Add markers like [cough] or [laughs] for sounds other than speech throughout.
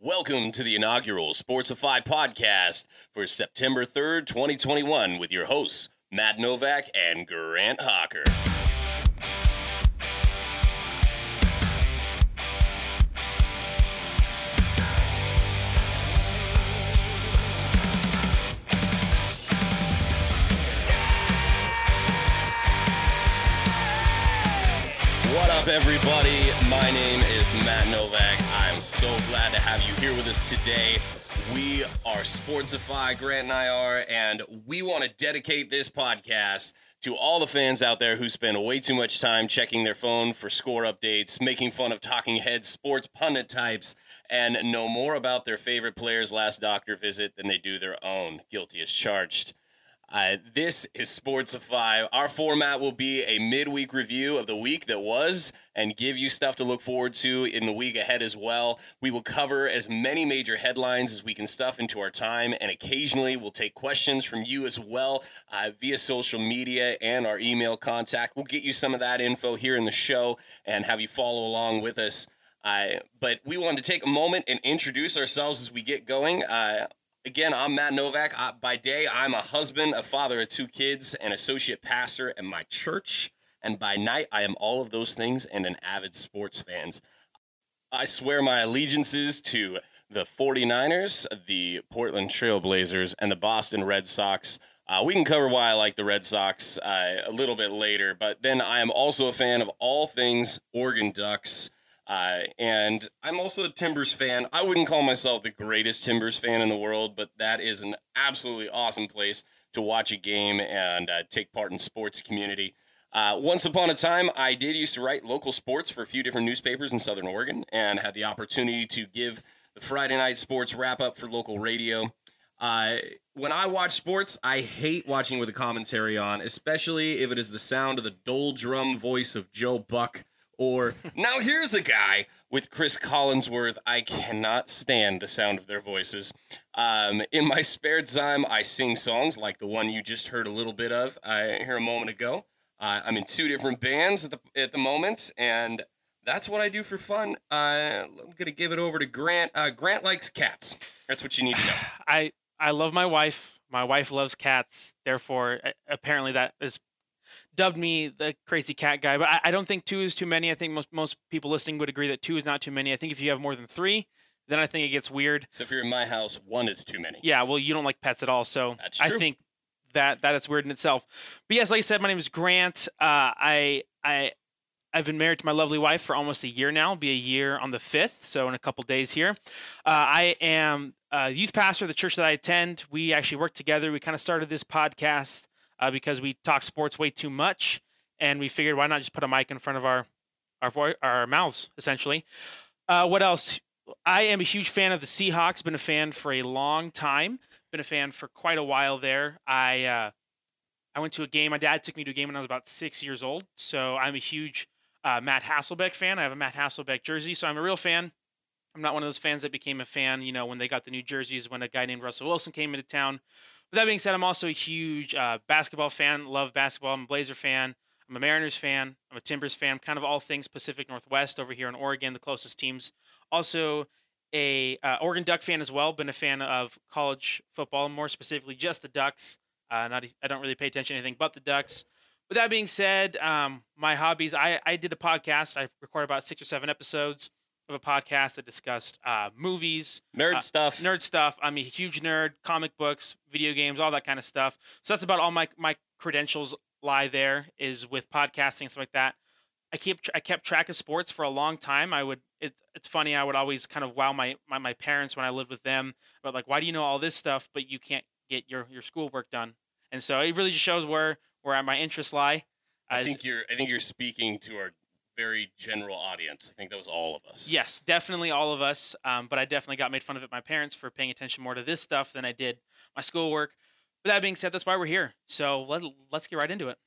Welcome to the inaugural Sportsify podcast for September 3rd, 2021, with your hosts, Matt Novak and Grant Hawker. What up, everybody? My name is so glad to have you here with us today. We are Sportsify, Grant and I are, and we want to dedicate this podcast to all the fans out there who spend way too much time checking their phone for score updates, making fun of talking head sports pundit types, and know more about their favorite player's last doctor visit than they do their own. Guilty as charged. Uh, this is Sportsify. Our format will be a midweek review of the week that was and give you stuff to look forward to in the week ahead as well. We will cover as many major headlines as we can stuff into our time, and occasionally we'll take questions from you as well uh, via social media and our email contact. We'll get you some of that info here in the show and have you follow along with us. Uh, but we wanted to take a moment and introduce ourselves as we get going. Uh, Again, I'm Matt Novak. I, by day, I'm a husband, a father of two kids, an associate pastor at my church. And by night, I am all of those things and an avid sports fan. I swear my allegiances to the 49ers, the Portland Trailblazers, and the Boston Red Sox. Uh, we can cover why I like the Red Sox uh, a little bit later, but then I am also a fan of all things Oregon Ducks. Uh, and I'm also a Timbers fan. I wouldn't call myself the greatest Timbers fan in the world, but that is an absolutely awesome place to watch a game and uh, take part in sports community. Uh, once upon a time, I did used to write local sports for a few different newspapers in Southern Oregon and had the opportunity to give the Friday night sports wrap up for local radio. Uh, when I watch sports, I hate watching with a commentary on, especially if it is the sound of the dull drum voice of Joe Buck or now here's a guy with Chris Collinsworth. I cannot stand the sound of their voices. Um, in my spare time, I sing songs like the one you just heard a little bit of uh, here a moment ago. Uh, I'm in two different bands at the at the moment, and that's what I do for fun. Uh, I'm gonna give it over to Grant. Uh, Grant likes cats. That's what you need to know. [sighs] I I love my wife. My wife loves cats. Therefore, apparently that is dubbed me the crazy cat guy, but I, I, don't think two is too many. I think most most people listening would agree that two is not too many. I think if you have more than three, then I think it gets weird. So if you're in my house, one is too many. Yeah, well, you don't like pets at all, so I think that that is weird in itself. But yes, like I said, my name is Grant. Uh, I I I've been married to my lovely wife for almost a year now. It'll be a year on the fifth, so in a couple days here. Uh, I am a youth pastor of the church that I attend. We actually work together. We kind of started this podcast uh, because we talk sports way too much, and we figured why not just put a mic in front of our our vo- our mouths essentially. Uh, what else? I am a huge fan of the Seahawks. Been a fan for a long time. Been a fan for quite a while there. I uh, I went to a game. My dad took me to a game when I was about six years old. So I'm a huge uh, Matt Hasselbeck fan. I have a Matt Hasselbeck jersey, so I'm a real fan. I'm not one of those fans that became a fan, you know, when they got the new jerseys when a guy named Russell Wilson came into town. With that being said, I'm also a huge uh, basketball fan. Love basketball. I'm a Blazer fan. I'm a Mariners fan. I'm a Timbers fan. Kind of all things Pacific Northwest over here in Oregon, the closest teams. Also, a uh, Oregon Duck fan as well. Been a fan of college football, more specifically just the Ducks. Uh, not I don't really pay attention to anything but the Ducks. With that being said, um, my hobbies. I, I did a podcast. I recorded about six or seven episodes of a podcast that discussed uh, movies, nerd uh, stuff, nerd stuff. I'm a huge nerd, comic books, video games, all that kind of stuff. So that's about all my my credentials lie there is with podcasting stuff like that. I keep I kept track of sports for a long time. I would it, it's funny I would always kind of wow my, my my parents when I lived with them about like why do you know all this stuff but you can't get your your schoolwork done. And so it really just shows where where my interests lie. I think you're I think you're speaking to our very general audience. I think that was all of us. Yes, definitely all of us. Um, but I definitely got made fun of by my parents for paying attention more to this stuff than I did my schoolwork. But that being said, that's why we're here. So let, let's get right into it.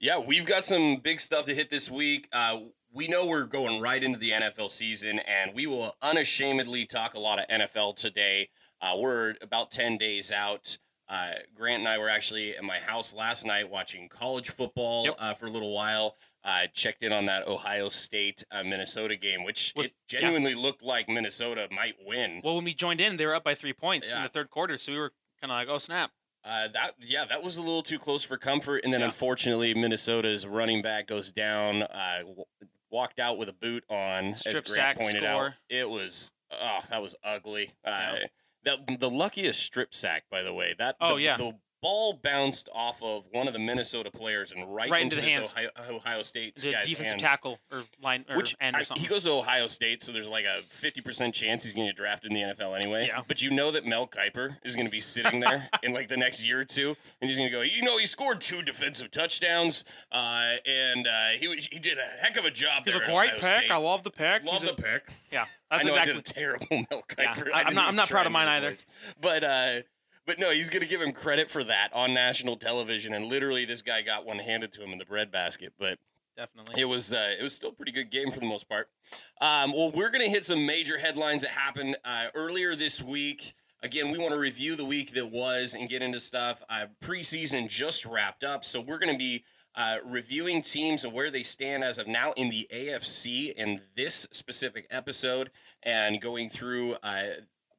Yeah, we've got some big stuff to hit this week. Uh, we know we're going right into the NFL season, and we will unashamedly talk a lot of NFL today. Uh, we're about 10 days out Uh, Grant and I were actually at my house last night watching college football Yep. uh, for a little while. Uh, checked in on that Ohio State uh, Minnesota game, which Was- it genuinely looked like Minnesota might win. Well, when we joined in, they were up by three points in the third quarter, so we were kind of like, "Oh snap!" Uh, that yeah, that was a little too close for comfort. And then Yeah. unfortunately, Minnesota's running back goes down. Uh, w- walked out with a boot on. Strip as Grant sack pointed out, it was oh, that was ugly. Uh, Yeah. that the luckiest strip sack, by the way. That Oh, the, yeah. the ball bounced off of one of the Minnesota players and right, Right into, into the hands. Ohio, Ohio State The guy's defensive hands. tackle or line or Which end or I- something. he goes to Ohio State, so there's like a 50% chance he's going to get drafted in the NFL anyway. Yeah. But you know that Mel Kiper is going to be sitting there [laughs] in like the next year or two, and he's going to go, you know, he scored two defensive touchdowns, uh, and uh, he was, he did a heck of a job He's a great Ohio pick. State. I love the pick. Love He's the a- pick. Yeah, I that's know exactly. I did a terrible [laughs] Mel Kiper. Yeah, I- I'm not- I'm not proud of mine either. But uh, but no, he's going to give him credit for that on national television, and literally this guy got one handed to him in the breadbasket. But Definitely. it was uh, it was still a pretty good game for the most part. Um, well, we're gonna hit some major headlines that happened uh, earlier this week. Again, we want to review the week that was and get into stuff. Uh, preseason just wrapped up, so we're gonna be uh, reviewing teams and where they stand as of now in the AFC in this specific episode, and going through uh,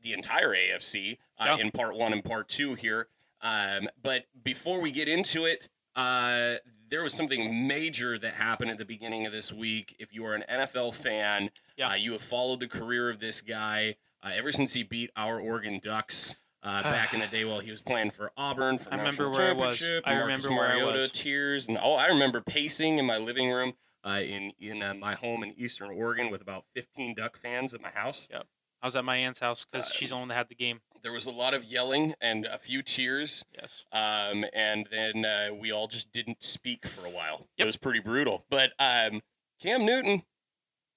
the entire AFC uh, Yeah. in part one and part two here. Um, but before we get into it, uh, there was something major that happened at the beginning of this week. If you are an NFL fan, Yeah. uh, you have followed the career of this guy uh, ever since he beat our Oregon Ducks. Uh, [sighs] back in the day while he was playing for Auburn for the I remember where I was. I remember where I was. tears, and oh, I remember pacing in my living room uh, in in uh, my home in Eastern Oregon with about 15 Duck fans at my house. Yep. I was at my aunt's house because Uh, she's the one that had the game. There was a lot of yelling and a few tears. Yes. um, and then uh, we all just didn't speak for a while. It was pretty brutal. But um, Cam Newton,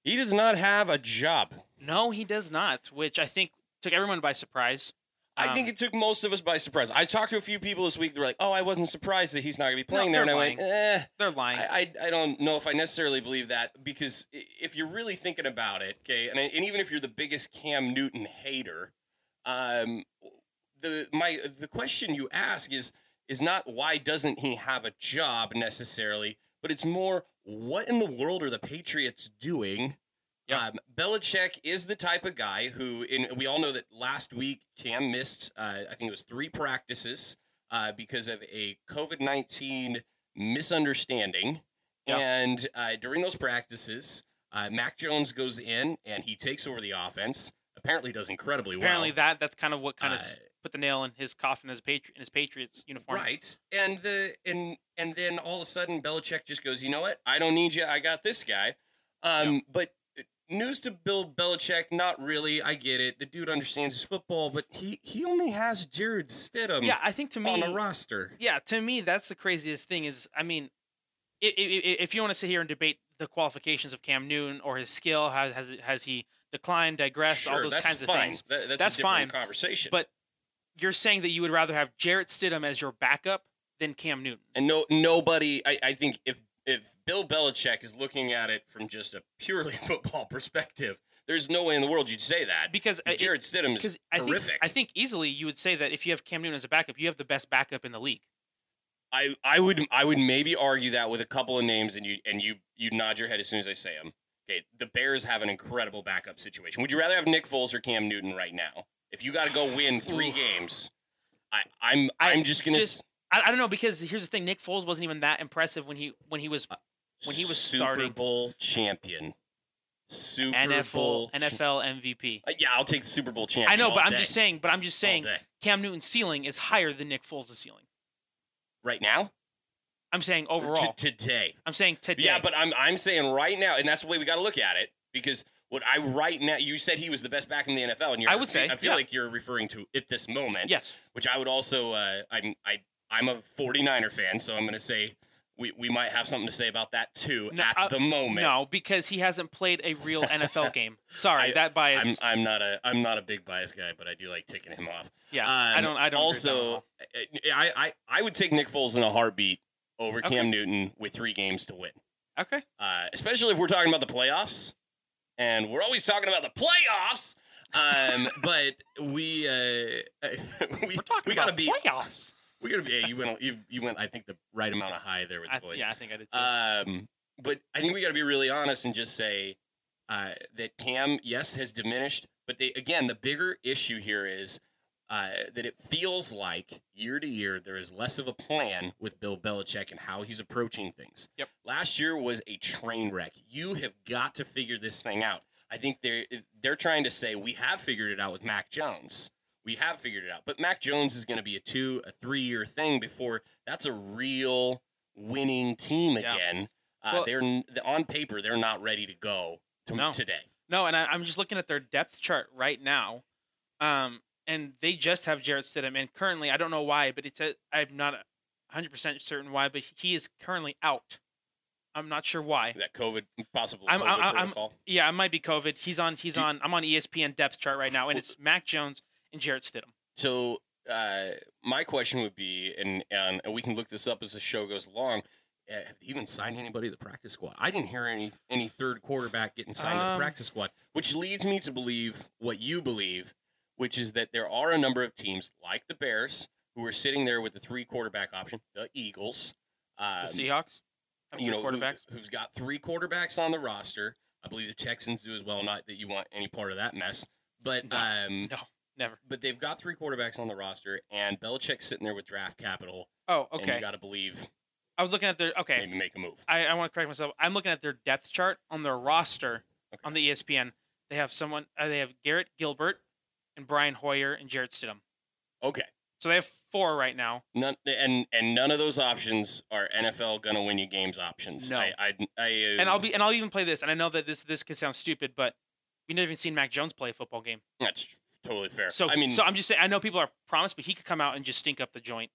he does not have a job. No, he does not, which I think took everyone by surprise. I Um, think it took most of us by surprise. I talked to a few people this week. They were like, "Oh, I wasn't surprised that he's not going to be playing there," and they're I went, "Eh." They're lying. I, I, I don't know if I necessarily believe that because if you're really thinking about it, okay, and, and even if you're the biggest Cam Newton hater, um, the my the question you ask is is not why doesn't he have a job necessarily, but it's more what in the world are the Patriots doing? Yeah. Um, Belichick is the type of guy who, in, we all know that last week Cam missed, uh, I think it was three practices uh, because of a COVID 19 misunderstanding. Yeah. And uh, during those practices, uh, Mac Jones goes in and he takes over the offense. Apparently, does incredibly well. Apparently, that that's kind of what kind of Uh, put the nail in his coffin as a patri- in his Patriots uniform. Right. And the and and then all of a sudden Belichick just goes, you know what? I don't need you. I got this guy. Um, but uh, news to Bill Belichick, not really. I get it. The dude understands his football, but he he only has Jarrett Stidham Yeah, I think to me, on the roster. yeah, to me, that's the craziest thing. Is I mean, if you want to sit here and debate the qualifications of Cam Newton or his skill, has has has he declined, digressed, all those kinds of things. That- that's That's fine, conversation. But you're saying that you would rather have Jarrett Stidham as your backup than Cam Newton. and no nobody. I, I think if if Bill Belichick is looking at it from just a purely [laughs] football perspective, there's no way in the world you'd say that Because Jarrett Stidham is Because I think, horrific. I think easily you would say that if you have Cam Newton as a backup, you have the best backup in the league. I, I would I would maybe argue that with a couple of names and you and you you nod your head as soon as I say them. Okay, the Bears have an incredible backup situation. Would you rather have Nick Foles or Cam Newton right now? If you got to go win three games, I I'm I'm just gonna just- I, I don't know because here's the thing: Nick Foles wasn't even that impressive when he when he was when he was Super starting. Bowl champion, Super NFL Bowl NFL MVP. Uh, yeah, I'll take the Super Bowl champion. I know, but I'm day, just saying. But I'm just saying. Cam Newton's ceiling is higher than Nick Foles' ceiling. right now I'm saying overall. t- today. I'm saying today. Yeah, but I'm I'm saying right now, and that's the way we got to look at it because what I right now you said he was the best back in the NFL, and you're, I would say, I feel yeah. like you're referring to at this moment. yes, Which I would also uh, I'm I I'm a 49er fan, so I'm going to say we, we might have something to say about that too No, at uh, the moment. no, because he hasn't played a real NFL [laughs] game. Sorry, I- that I'm bias. I'm not a I'm not a big bias guy, but I do like ticking him off. yeah, I Um, don't. I don't. that at Also, all. I, I I would take Nick Foles in a heartbeat over Okay. Cam Newton with three games to win. okay. uh, especially if we're talking about the playoffs. And we're always talking about the playoffs. Um, [laughs] but we uh, [laughs] we we gotta be playoffs. [laughs] We gotta be. Yeah, you went. You, you went. I think the right amount of high there with the I, voice. yeah, I think I did too. Um, but I think we got to be really honest and just say uh, that Cam, yes, has diminished. But they again, the bigger issue here is uh, that it feels like year to year there is less of a plan with Bill Belichick and how he's approaching things. Yep. Last year was a train wreck. You have got to figure this thing out. I think they're they're trying to say we have figured it out with Mac Jones. We have figured it out, but Mac Jones is going to be a two, a three year thing before that's a real winning team Yeah. again. Uh, Well- they're on paper they're not ready to go to, No. today. No, and I, I'm just looking at their depth chart right now, um, and they just have Jarrett Stidham, and currently I don't know why, but it's a, I'm not 100 percent certain why, but he is currently out. I'm not sure why. That COVID possible I'm- COVID I'm- protocol. Yeah, it might be COVID. He's on. He's on. I'm on ESPN depth chart right now, and it's Mac Jones and Jarrett Stidham. So uh, my question would be, and, and we can look this up as the show goes along. Uh, have they even signed anybody to the practice squad? I didn't hear any any third quarterback getting signed to the Um, practice squad, which leads me to believe what you believe, which is that there are a number of teams like the Bears who are sitting there with the three quarterback option, the Eagles, um, The Seahawks. you know, who- quarterbacks. who's got three quarterbacks on the roster. I believe the Texans do as well. Not that you want any part of that mess, but No, um, [laughs] no, never. but they've got three quarterbacks on the roster, and Belichick's sitting there with draft capital. Oh, And okay. you got to believe I was looking at their. Okay, maybe make a move. I, I want to correct myself. I'm looking at their depth chart on their roster Okay. on the ESPN. They have someone. Uh, they have Garrett Gilbert and Brian Hoyer and Jarrett Stidham. Okay, So they have four right now. none and and none of those options are NFL gonna win you games options. No. I I, I uh, And I'll be and I'll even play this. And I know that this this could sound stupid, but we never even seen Mac Jones play a football game. That's totally fair. So I mean, so I'm just saying. I know people are promised, but he could come out and just stink up the joint.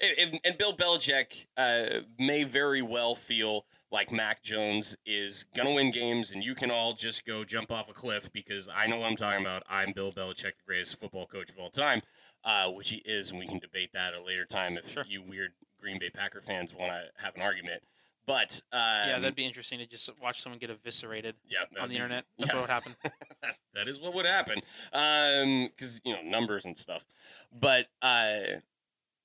and, and Bill Belichick uh, may very well feel like Mac Jones is gonna win games, and you can all just go jump off a cliff because I know what I'm talking about. I'm Bill Belichick, the greatest football coach of all time, uh, which he is, and we can debate that at a later time if Sure. you weird Green Bay Packer fans want to have an argument. But um, yeah, that'd be interesting to just watch someone get eviscerated yeah, on the be- internet. That's [laughs] yeah. what would happen. [laughs] that is what would happen because you know numbers and stuff but uh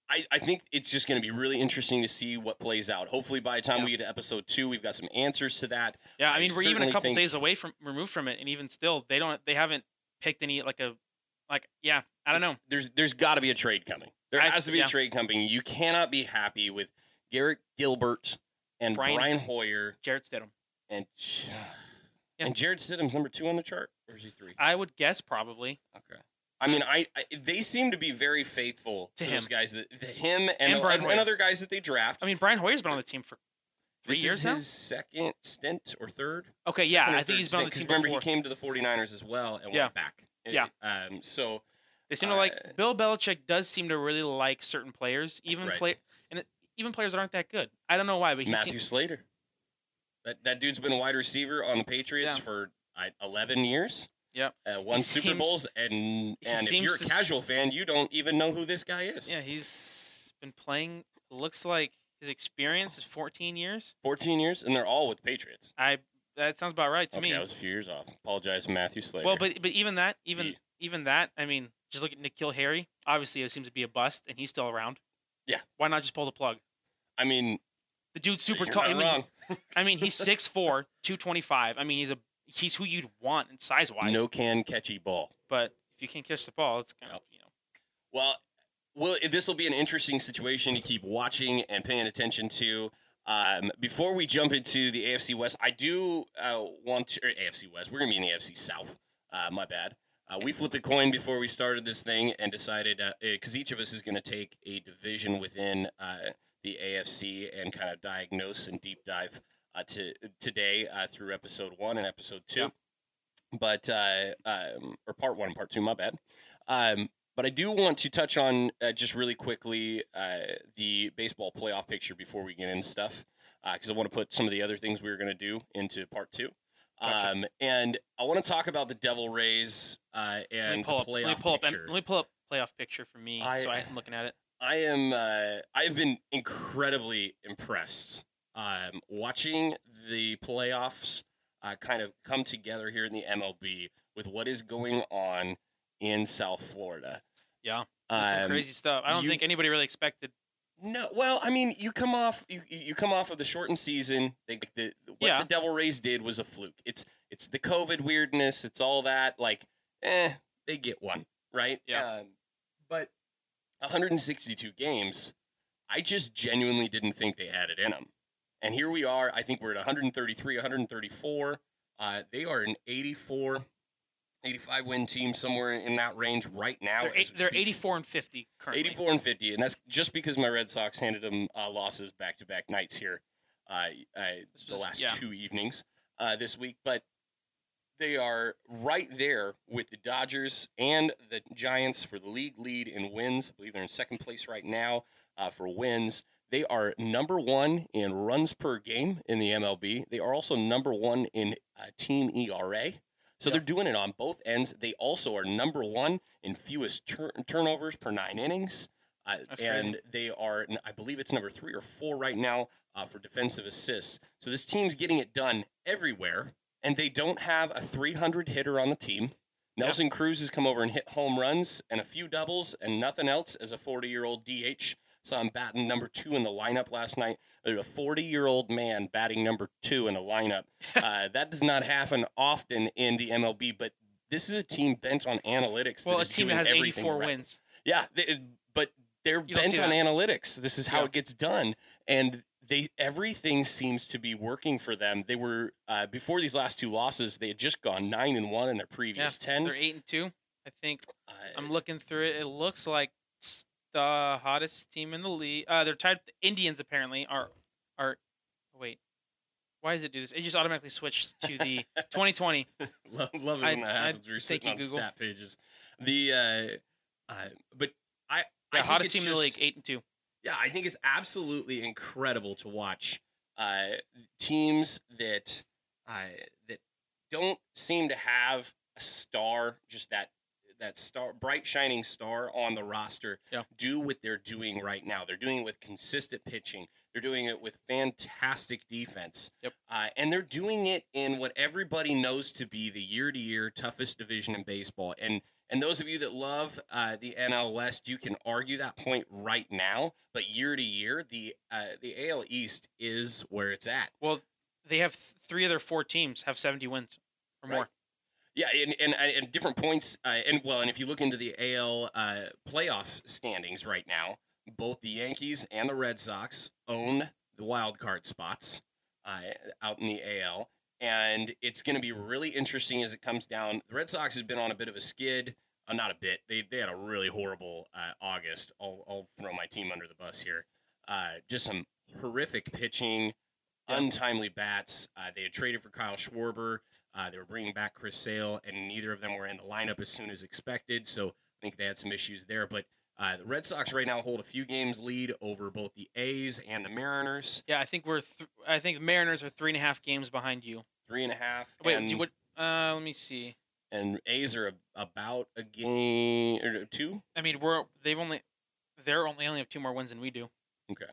I, I think it's just going to be really interesting to see what plays out. Hopefully, by the time Yeah. we get to episode two, we've got some answers to that. Yeah, I I mean, we're even a couple think- days away from removed from it, and even still, they don't. They haven't picked any like a like. Yeah, I don't know. There's there's got to be a trade coming. There I- has to be yeah. a trade coming. You cannot be happy with Garrett Gilbert and Brian- Brian, Hoyer Jarrett Stidham. and [sighs] Yeah. and Jarrett Stidham's number two on the chart, or is he three? I would guess probably. Okay. I mean, I, I they seem to be very faithful To to, those guys that, that him and, And Brian and, Hoyer. other guys that they draft. I mean, Brian Hoyer's been on the team for three this years is now. his second stint or third. Okay, yeah, I think he's been on the team remember before. he came to the 49ers as well and Yeah. went back. Yeah. Um. So They seem to like uh, Bill Belichick does seem to really like certain players, even Right. play and it, even players that aren't that good. I don't know why, but he Matthew seems, Slater. That that dude's been a wide receiver on the Patriots Yeah. for I, 11 years. Yep. Uh, won He Super seems- Bowls and and if you're a s- casual fan, you don't even know who this guy is. yeah, he's been playing. Looks like his experience is 14 years. 14 years, and they're all with the Patriots. I that sounds about right to okay, me. I was a few years off. Apologize, Matthew Slater. Well, but but even that, even Gee. even that, I mean, just look at N'Keal Harry. Obviously, it seems to be a bust, and he's still around. Yeah. Why not just pull the plug? I mean, The dude's super tall. I mean. I mean, he's [laughs] 6'4", 225. I mean, he's a he's who you'd want in size wise. no can catchy ball. But if you can't catch the ball, it's kind of you know. Well, well, this will be an interesting situation to keep watching and paying attention to. Um, before we jump into the AFC West, I do uh, want to or AFC West. We're gonna be in the AFC South. Uh, my bad. Uh, we flipped a coin before we started this thing and decided because each of us is going to take a division within uh, the AFC and kind of diagnose and deep dive uh, to today uh, through episode one and episode two. Yeah. But uh, um, or part one and part two. My bad. Um, but I do want to touch on uh, just really quickly uh, the baseball playoff picture before we get into stuff, because I want to put some of the other things we were going to do into part two. Gotcha. Um, and I want to talk about the Devil Rays uh, Let me and pull up. Let me pull up. Let me pull up playoff picture for me. I- so I'm looking at it. I am. Uh, I have been incredibly impressed um, watching the playoffs uh, kind of come together here in the MLB with what is going on in South Florida. Yeah, um, crazy stuff. I don't you, think anybody really expected. No, well, I mean, you come off you you come off of the shortened season. They, the, what yeah. the Devil Rays did was a fluke. It's it's the COVID weirdness. It's all that. Like, eh, they get one right. Yeah. Um, but 162 games, I just genuinely didn't think they had it in them. And here we are. I think we're at 133, 134. Uh, they are an 84, 85 win team somewhere in that range right now. They're, eight, they're 84 and 50 currently. 84 and 50, and that's just because my Red Sox handed them uh, losses back to back nights here, uh, uh the last yeah. two evenings uh, this week. But they are right there with the Dodgers and the Giants for the league lead in wins. I believe they're in second place right now uh, for wins. They are number one in runs per game in the MLB. They are also number one in uh, team ERA. So they're doing it on both ends. They also are number one in fewest tur- turnovers per nine innings. Uh, and they are, I believe it's number three or four right now uh, for defensive assists. So this team's getting it done everywhere, and they don't have a 300 hitter on the team. Nelson Cruz has come over and hit home runs and a few doubles and nothing else as a 40 year old DH. Saw him batting number two in the lineup last night. There's a 40 year old man batting number two in a lineup. [laughs] uh, that does not happen often in the MLB, but this is a team bent on analytics. Well, a team that has 84 right. wins. Yeah, they, but they're bent on analytics. This is how yeah. it gets done, and they everything seems to be working for them. They were uh, before these last two losses, they had just gone nine and one in their previous yeah, ten. They're eight and two. I think uh, I'm looking through it. It looks like the hottest team in the league. Uh, they're tied. The Indians apparently are are. Wait, why does it do this? It just automatically switched to the [laughs] 2020. love, love it when that happens. We're sitting on Google. stat pages. The uh, uh, but I yeah, I hottest team just, in the league, eight and two. Yeah, I think it's absolutely incredible to watch uh, teams that uh, that don't seem to have a star, just that that star, bright shining star on the roster, yeah. do what they're doing right now. They're doing it with consistent pitching. They're doing it with fantastic defense. Yep. Uh, and they're doing it in what everybody knows to be the year to year toughest division in baseball. And and those of you that love uh, the NL West, you can argue that point right now. But year to year, the uh, the AL East is where it's at. Well, they have th- three of their four teams have seventy wins or right. more. Yeah, and, and, uh, and different points, uh, and well, and if you look into the AL uh, playoff standings right now, both the Yankees and the Red Sox own the wild card spots uh, out in the AL, and it's going to be really interesting as it comes down. The Red Sox has been on a bit of a skid, uh, not a bit. They they had a really horrible uh, August. I'll, I'll throw my team under the bus here. just some horrific pitching, untimely bats. they had traded for Kyle Schwarber. Uh, they were bringing back Chris Sale, and neither of them were in the lineup as soon as expected. So I think they had some issues there. But uh, the Red Sox right now hold a few games lead over both the A's and the Mariners. Yeah, I think we're. Th- I think the Mariners are three and a half games behind you. Three and a half. Wait, and, do what? Uh, let me see. And A's are a, about a game or two. I mean, we're they've only they're only only have two more wins than we do. Okay.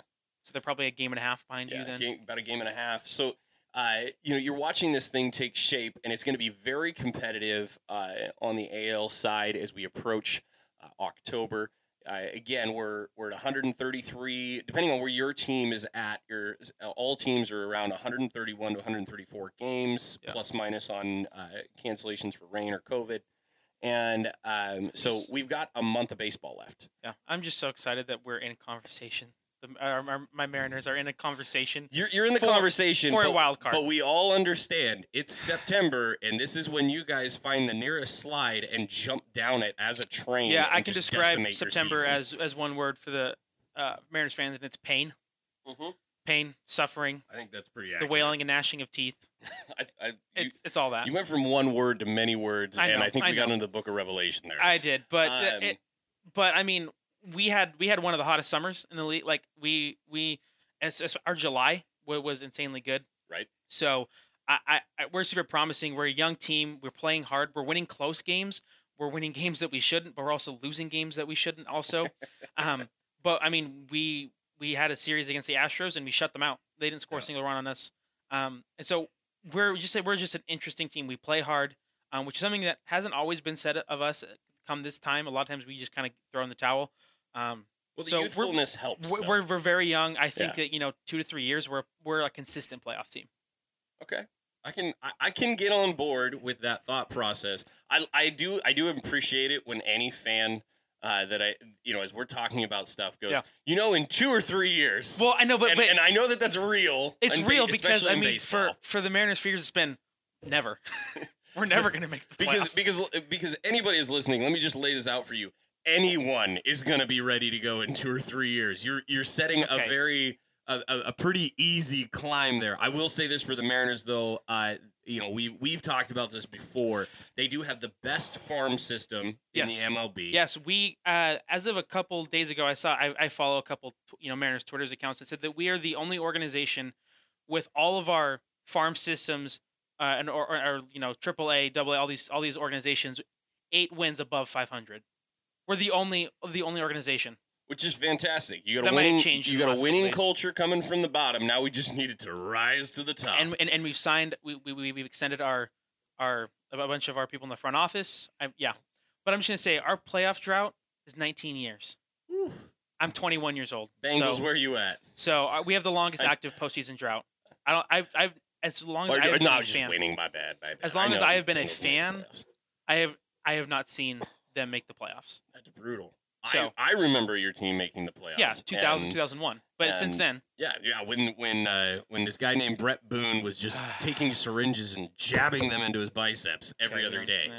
So they're probably a game and a half behind yeah, you then. Game, about a game and a half. So uh, you know, you're watching this thing take shape, and it's going to be very competitive uh, on the AL side as we approach uh, October. Uh, again, we're we're at 133. Depending on where your team is at, your all teams are around 131 to 134 games, yeah. plus minus on uh, cancellations for rain or COVID. And um, so we've got a month of baseball left. Yeah, I'm just so excited that we're in conversation the, our, our, my Mariners are in a conversation. You're, you're in the for, conversation for but, a wild card. But we all understand it's September, and this is when you guys find the nearest slide and jump down it as a train. Yeah, I can describe September as as one word for the uh, Mariners fans, and it's pain. Mm-hmm. Pain, suffering. I think that's pretty. Accurate. The wailing and gnashing of teeth. [laughs] I, I, you, it's, it's all that. You went from one word to many words, I know, and I think we got into the Book of Revelation there. I did, but um, it, but I mean, we had we had one of the hottest summers in the league. Like we we as, as our July was insanely good. Right. So I, I, we're super promising. We're a young team. We're playing hard. We're winning close games. We're winning [laughs] games that we shouldn't, but we're also losing games that we shouldn't. Also, [laughs] um, but I mean, we we had a series against the Astros and we shut them out. They didn't score yeah. a single run on us. Um, and so we're just we're just an interesting team. We play hard. um, which is something that hasn't always been said of us. Come this time, a lot of times we just kind of throw in the towel. Um, well, the so youthfulness we're, helps. We're, we're, we're very young. I think yeah. that you know, two to three years, we're we're a consistent playoff team. Okay. I can I, can get on board with that thought process. I, I do I do appreciate it when any fan uh, that I you know as we're talking about stuff goes yeah. you know in two or three years. Well, I know, but and, but and I know that that's real. It's real because I mean baseball. for for the Mariners, for years it's been never. [laughs] we're [laughs] so, never going to make the playoffs. because because because anybody is listening. Let me just lay this out for you. Anyone is going to be ready to go in two or three years. You're you're setting okay. a very a, a, pretty easy climb there. I will say this for the Mariners, though. Uh, you know, we we've talked about this before. They do have the best farm system in yes. the MLB. Yes, we uh, as of a couple days ago, I saw I, I follow a couple you know Mariners Twitter's accounts that said that we are the only organization with all of our farm systems uh, and or, or, or you know AAA, AA, all these all these organizations, eight wins above 500. We're the only the only organization which is fantastic. You got a winning, you got a winning culture coming from the bottom. Now we just needed to rise to the top. And and, and we've signed, we, we we've extended our our a bunch of our people in the front office. I, yeah, but I'm just gonna say our playoff drought is 19 years. I'm 21 years old. Bengals, so, where you at? So uh, we have the longest active postseason drought. I don't. I've I've as long as or, I've been no, a just fan, winning. My bad. My bad. As long as I have been a fan, I have I have not seen them make the playoffs. That's brutal. So I, I, remember your team making the playoffs. Yeah, 2000, and, 2001. But and since then, yeah, yeah. When when uh, when this guy named Bret Boone was just [sighs] taking syringes and jabbing them into his biceps every okay, other day.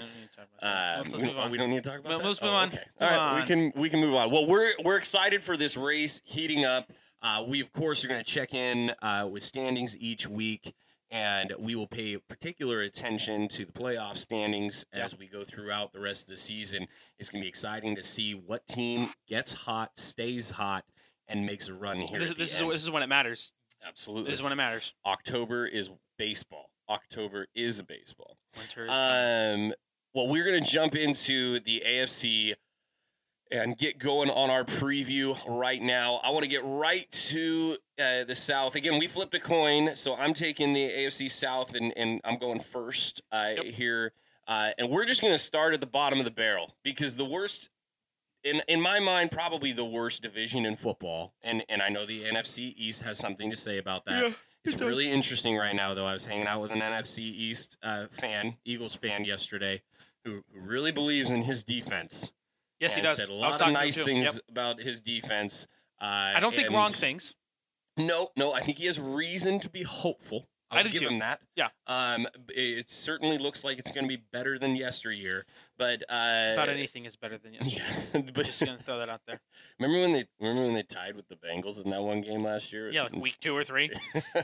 Uh, let's, let's we, oh, we, don't need to talk about well, that. Let's move oh, on. Okay. All right, on. we can we can move on. Well, we're we're excited for this race heating up. Uh, we of course are going to check in uh, with standings each week and we will pay particular attention to the playoff standings as we go throughout the rest of the season. It's going to be exciting to see what team gets hot, stays hot, and makes a run here. This, this is this is when it matters. Absolutely, this is when it matters. October is baseball. October is baseball. Winter is um, well, we're going to jump into the AFC and get going on our preview right now. I want to get right to uh, the South. Again, we flipped a coin, so I'm taking the AFC South and, and I'm going first uh, yep. here. Uh, and we're just going to start at the bottom of the barrel because the worst, in, in my mind, probably the worst division in football. And, and I know the NFC East has something to say about that. Yeah. It's really interesting right now, though. I was hanging out with an NFC East uh, fan, Eagles fan, yesterday, who, who really believes in his defense. Yes, he does. Said a lot of nice things yep. about his defense. Uh, I don't think wrong things. No, no, I think he has reason to be hopeful. I'll I give too. him that. Yeah. Um, it certainly looks like it's going to be better than yesteryear, but uh, about anything is better than [laughs] yesteryear. Yeah, but just going to throw that out there. [laughs] Remember when they remember when they tied with the Bengals in that one game last year? Yeah, like week two or three. [laughs]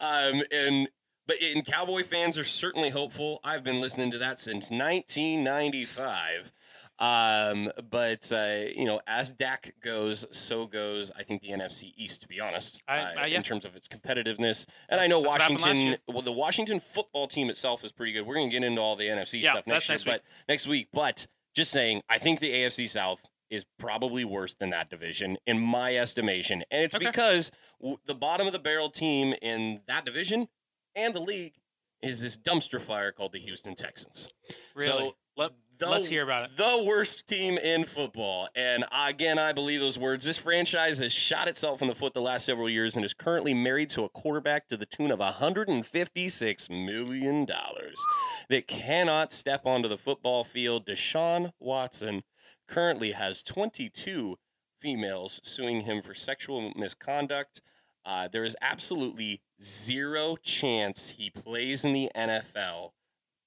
um, and but and Cowboy fans are certainly hopeful. I've been listening to that since 1995. Um, but uh, you know, as Dak goes, so goes I think the NFC East. To be honest, I, uh, yeah. in terms of its competitiveness, and I know That's Washington. Well, the Washington football team itself is pretty good. We're gonna get into all the NFC yeah, stuff next year, next but next week. But just saying, I think the AFC South is probably worse than that division in my estimation, and it's okay. because w- the bottom of the barrel team in that division and the league is this dumpster fire called the Houston Texans. Really? So let, the, Let's hear about it. The worst team in football. And again, I believe those words. This franchise has shot itself in the foot the last several years and is currently married to a quarterback to the tune of $156 million that cannot step onto the football field. Deshaun Watson currently has 22 females suing him for sexual misconduct. Uh, there is absolutely zero chance he plays in the NFL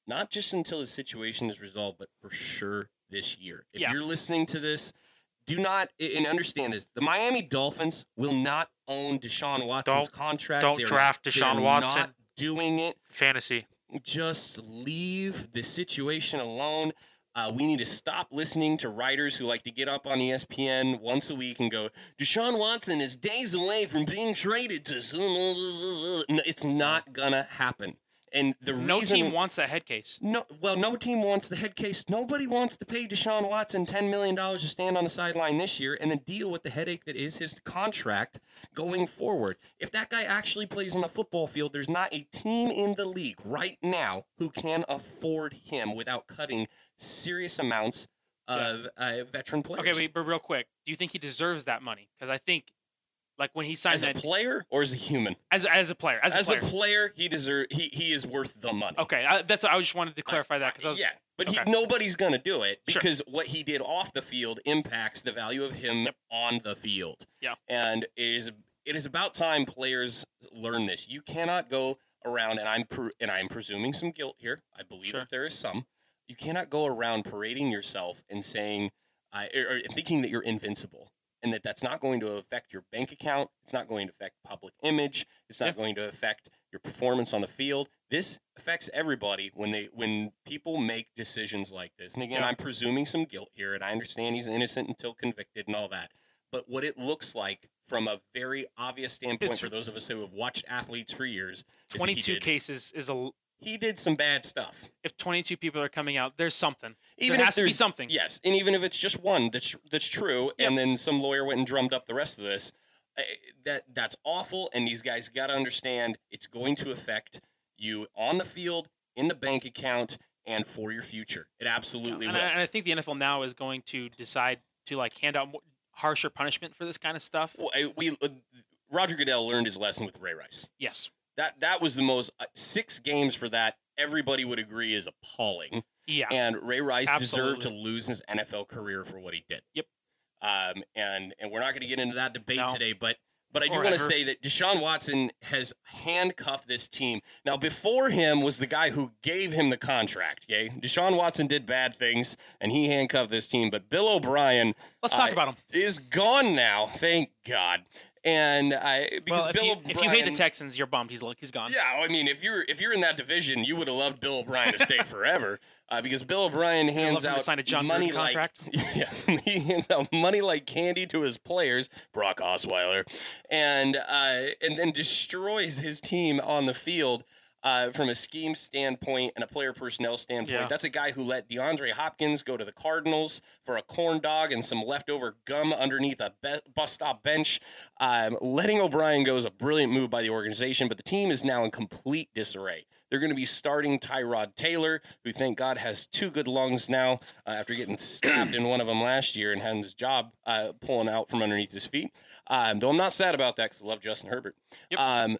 not just until the situation is resolved, but for sure this year. If yeah. you're listening to this, do not and understand this: the Miami Dolphins will not own Deshaun Watson's don't, contract. Don't they're, draft Deshaun Watson. Not doing it. Fantasy. Just leave the situation alone. Uh, we need to stop listening to writers who like to get up on ESPN once a week and go, Deshaun Watson is days away from being traded to. It's not gonna happen. And the no reason, team wants that head case. No, well, no team wants the head case. Nobody wants to pay Deshaun Watson ten million dollars to stand on the sideline this year and then deal with the headache that is his contract going forward. If that guy actually plays on the football field, there's not a team in the league right now who can afford him without cutting serious amounts of uh, veteran players. Okay, wait, but real quick, do you think he deserves that money? Because I think like when he signed as a that player or as a human? as as a player, as, As a player. a player, he deserve he he is worth the money. okay, I, that's I just wanted to clarify that because yeah, but okay. he, nobody's gonna do it Sure. because what he did off the field impacts the value of him Yep. on the field. Yeah. and it is it is about time players learn this. You cannot go around and I'm and I'm presuming some guilt here. I believe Sure. that there is some. You cannot go around parading yourself and saying I, or, or thinking that you're invincible. And that that's not going to affect your bank account. It's not going to affect public image. It's not Yeah. going to affect your performance on the field. This affects everybody when they when people make decisions like this. And again, Yeah. I'm presuming some guilt here, and I understand he's innocent until convicted and all that. But what it looks like from a very obvious standpoint It's- for those of us who have watched athletes for years, is that he 22 did- cases is a He did some bad stuff. if 22 people are coming out, there's something. Even there if has to be something. Yes, and even if it's just one that's that's true, and then some lawyer went and drummed up the rest of this, eh, that that's awful. And these guys got to understand it's going to affect you on the field, in the bank account, and for your future. It absolutely And will. I, and I think the NFL now is going to decide to like hand out more, harsher punishment for this kind of stuff. Well, I- we uh, Roger Goodell learned his lesson with Ray Rice. Yes. That that was the most uh, six games for that. Everybody would agree is appalling. Yeah. And Ray Rice deserved to lose his NFL career for what he did. Yep. Um, and and we're not going to get into that debate No. today, but but I do want to say that Deshaun Watson has handcuffed this team. Now, before him was the guy who gave him the contract. Okay, Deshaun Watson did bad things, and he handcuffed this team. But Bill O'Brien Let's talk uh, about him. is gone now. Thank God. And I because Well, if Bill you, O'Brien, if you hate the Texans, you're bummed. He's like, he's gone. yeah, I mean, if you're if you're in that division, you would have loved Bill O'Brien to stay [laughs] forever, uh, because Bill O'Brien hands love him to out money like contract. [laughs] yeah, [laughs] he hands out money like candy to his players, Brock Osweiler, and uh, and then destroys his team on the field. Uh, from a scheme standpoint and a player personnel standpoint, Yeah. that's a guy who let DeAndre Hopkins go to the Cardinals for a corn dog and some leftover gum underneath a be- bus stop bench. Um, letting O'Brien go is a brilliant move by the organization, but the team is now in complete disarray. They're going to be starting Tyrod Taylor, who thank God has two good lungs now uh, after getting stabbed in one of them last year and having his job uh, pulling out from underneath his feet. Um, though I'm not sad about that because I love Justin Herbert. Yep. Um,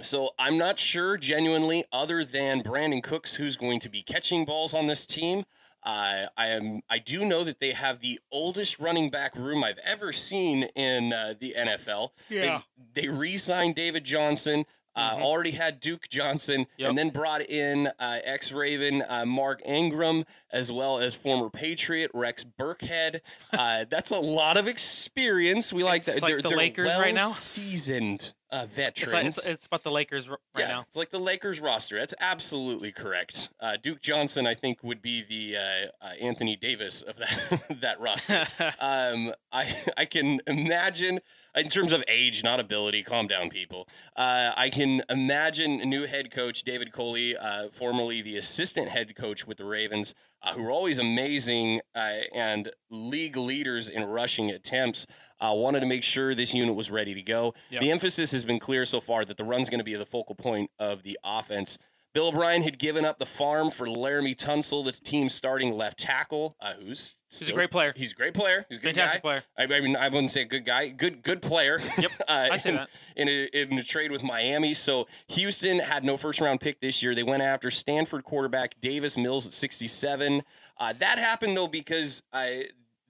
so I'm not sure genuinely, other than Brandin Cooks, who's going to be catching balls on this team. Uh, I am. I do know that they have the oldest running back room I've ever seen in uh, the NFL. Yeah. They, they re-signed David Johnson. Uh, Mhm. Already had Duke Johnson, Yep. and then brought in uh, ex-Raven uh, Mark Ingram, as well as former Patriot Rex Burkhead. Uh, that's a lot of experience. We like It's that. like they're, the they're Lakers right now. Seasoned uh, It's, like, it's, it's about the Lakers right yeah, now. it's like the Lakers roster. That's absolutely correct. Uh, Duke Johnson, I think, would be the uh, uh, Anthony Davis of that [laughs] that roster. [laughs] um, I [laughs] I can imagine in terms of age, not ability. Calm down, people. Uh, I can imagine new head coach David Culley, uh, formerly the assistant head coach with the Ravens, uh, who were always amazing uh, and league leaders in rushing attempts. Uh, wanted to make sure this unit was ready to go. Yep. The emphasis has been clear so far that the run's going to be the focal point of the offense. Bill O'Brien had given up the farm for Laremy Tunsil, the team's starting left tackle, uh, who's He's a great player. He's a great player. He's a good Fantastic guy. player. I, I mean, I wouldn't say a good guy. Good, good player. [laughs] Yep, [laughs] uh, say in, that. In a, in a trade with Miami. So Houston had no first round pick this year. They went after Stanford quarterback Davis Mills at 67. Uh, that happened though because uh,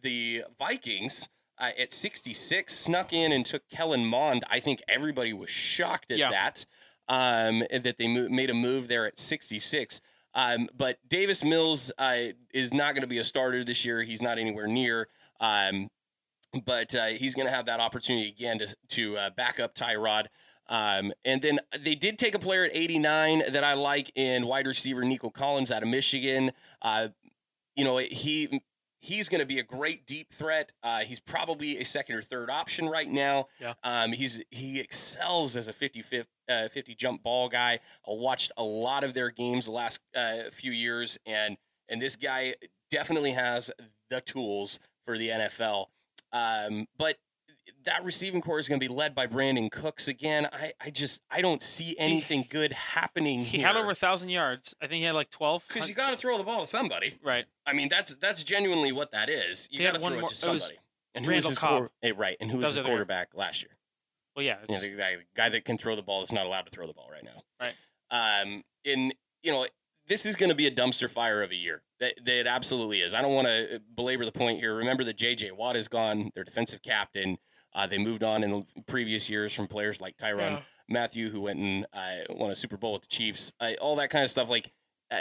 the Vikings. Uh, at 66, snuck in and took Kellen Mond. I think everybody was shocked at Yeah. that. Um, that they mo- made a move there at 66. Um, but Davis Mills uh, is not going to be a starter this year. He's not anywhere near. Um, but uh, he's going to have that opportunity again to to uh, back up Tyrod. Um, and then they did take a player at 89 that I like in wide receiver Nico Collins out of Michigan. Uh, you know he he's going to be a great deep threat. Uh, he's probably a second or third option right now. Yeah. Um, he's he excels as a 50, 50, uh, 50 jump ball guy. I watched a lot of their games the last uh, few years, and and this guy definitely has the tools for the NFL. Um, but that receiving core is going to be led by Brandin Cooks again. I, I just I don't see anything good happening. He here. had over a thousand yards. I think he had like twelve. Because you got to throw the ball to somebody, right? I mean that's that's genuinely what that is. You got to throw more, it to somebody. and who Randall was his Cobb. hey, right? And who was his quarterback last year? Well, yeah, you know, the guy, the guy that can throw the ball is not allowed to throw the ball right now. Right. Um. In you know this is going to be a dumpster fire of a year. That, that it absolutely is. I don't want to belabor the point here. Remember that J.J. Watt is gone, their defensive captain. Uh, they moved on in previous years from players like Tyrann yeah. Mathieu, who went and uh, won a Super Bowl with the Chiefs. All that kind of stuff. Like uh,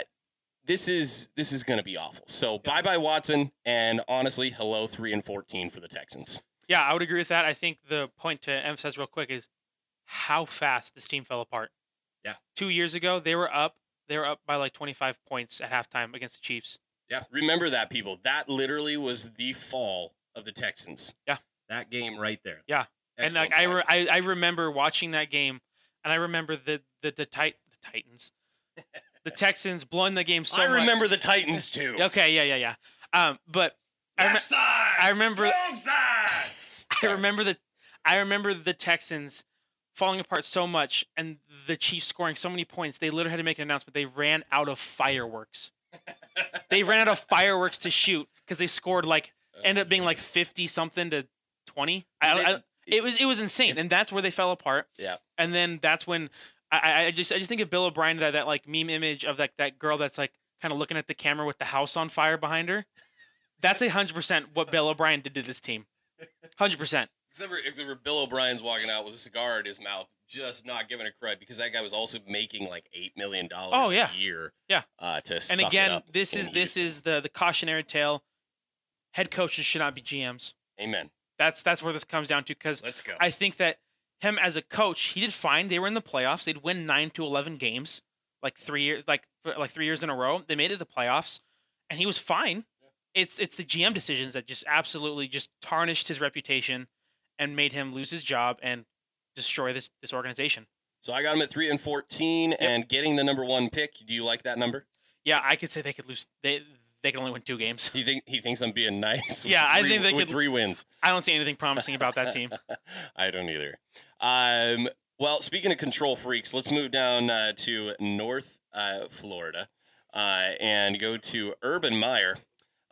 this is this is going to be awful. So yeah. bye bye Watson, and honestly, hello three and fourteen for the Texans. Yeah, I would agree with that. I think the point to emphasize real quick is how fast this team fell apart. Yeah, two years ago they were up. They were up by like twenty five points at halftime against the Chiefs. Yeah, remember that, people. That literally was the fall of the Texans. Yeah, that game right there. Yeah, Excellent and like I, re- I, I remember watching that game, and I remember the the the, tit- the Titans, the [laughs] Texans blowing the game so. I much. remember the Titans too. [laughs] okay, yeah, yeah, yeah. Um, but I, rem- side, I remember. [laughs] I remember the I remember the Texans falling apart so much, and the Chiefs scoring so many points. They literally had to make an announcement. They ran out of fireworks. they ran out of fireworks to shoot because they scored like ended up being like fifty something to twenty. I, I, it was it was insane, and that's where they fell apart. Yeah. And then that's when I, I just I just think of Bill O'Brien that that like meme image of like that girl that's like kind of looking at the camera with the house on fire behind her. That's a hundred percent what Bill O'Brien did to this team. Hundred percent. Except for, except for Bill O'Brien's walking out with a cigar in his mouth, just not giving a credit because that guy was also making like eight million dollars oh, yeah. a year. Yeah. Uh, to and again, this is this is the the cautionary tale. Head coaches should not be GMs. Amen. That's that's where this comes down to because let's go. I think that him as a coach, he did fine. They were in the playoffs. They'd win nine to eleven games, like three years, like like three years in a row. They made it to the playoffs, and he was fine. Yeah. It's it's the GM decisions that just absolutely just tarnished his reputation and made him lose his job and destroy this this organization. So I got him at three and fourteen, yep. and getting the number one pick. Do you like that number? Yeah, I could say they could lose. They they can only win two games. He think he thinks I'm being nice. [laughs] Yeah, three, I think they with could three wins. I don't see anything promising about that team. [laughs] I don't either. Um, well, speaking of control freaks, let's move down uh, to North uh, Florida uh, and go to Urban Meyer.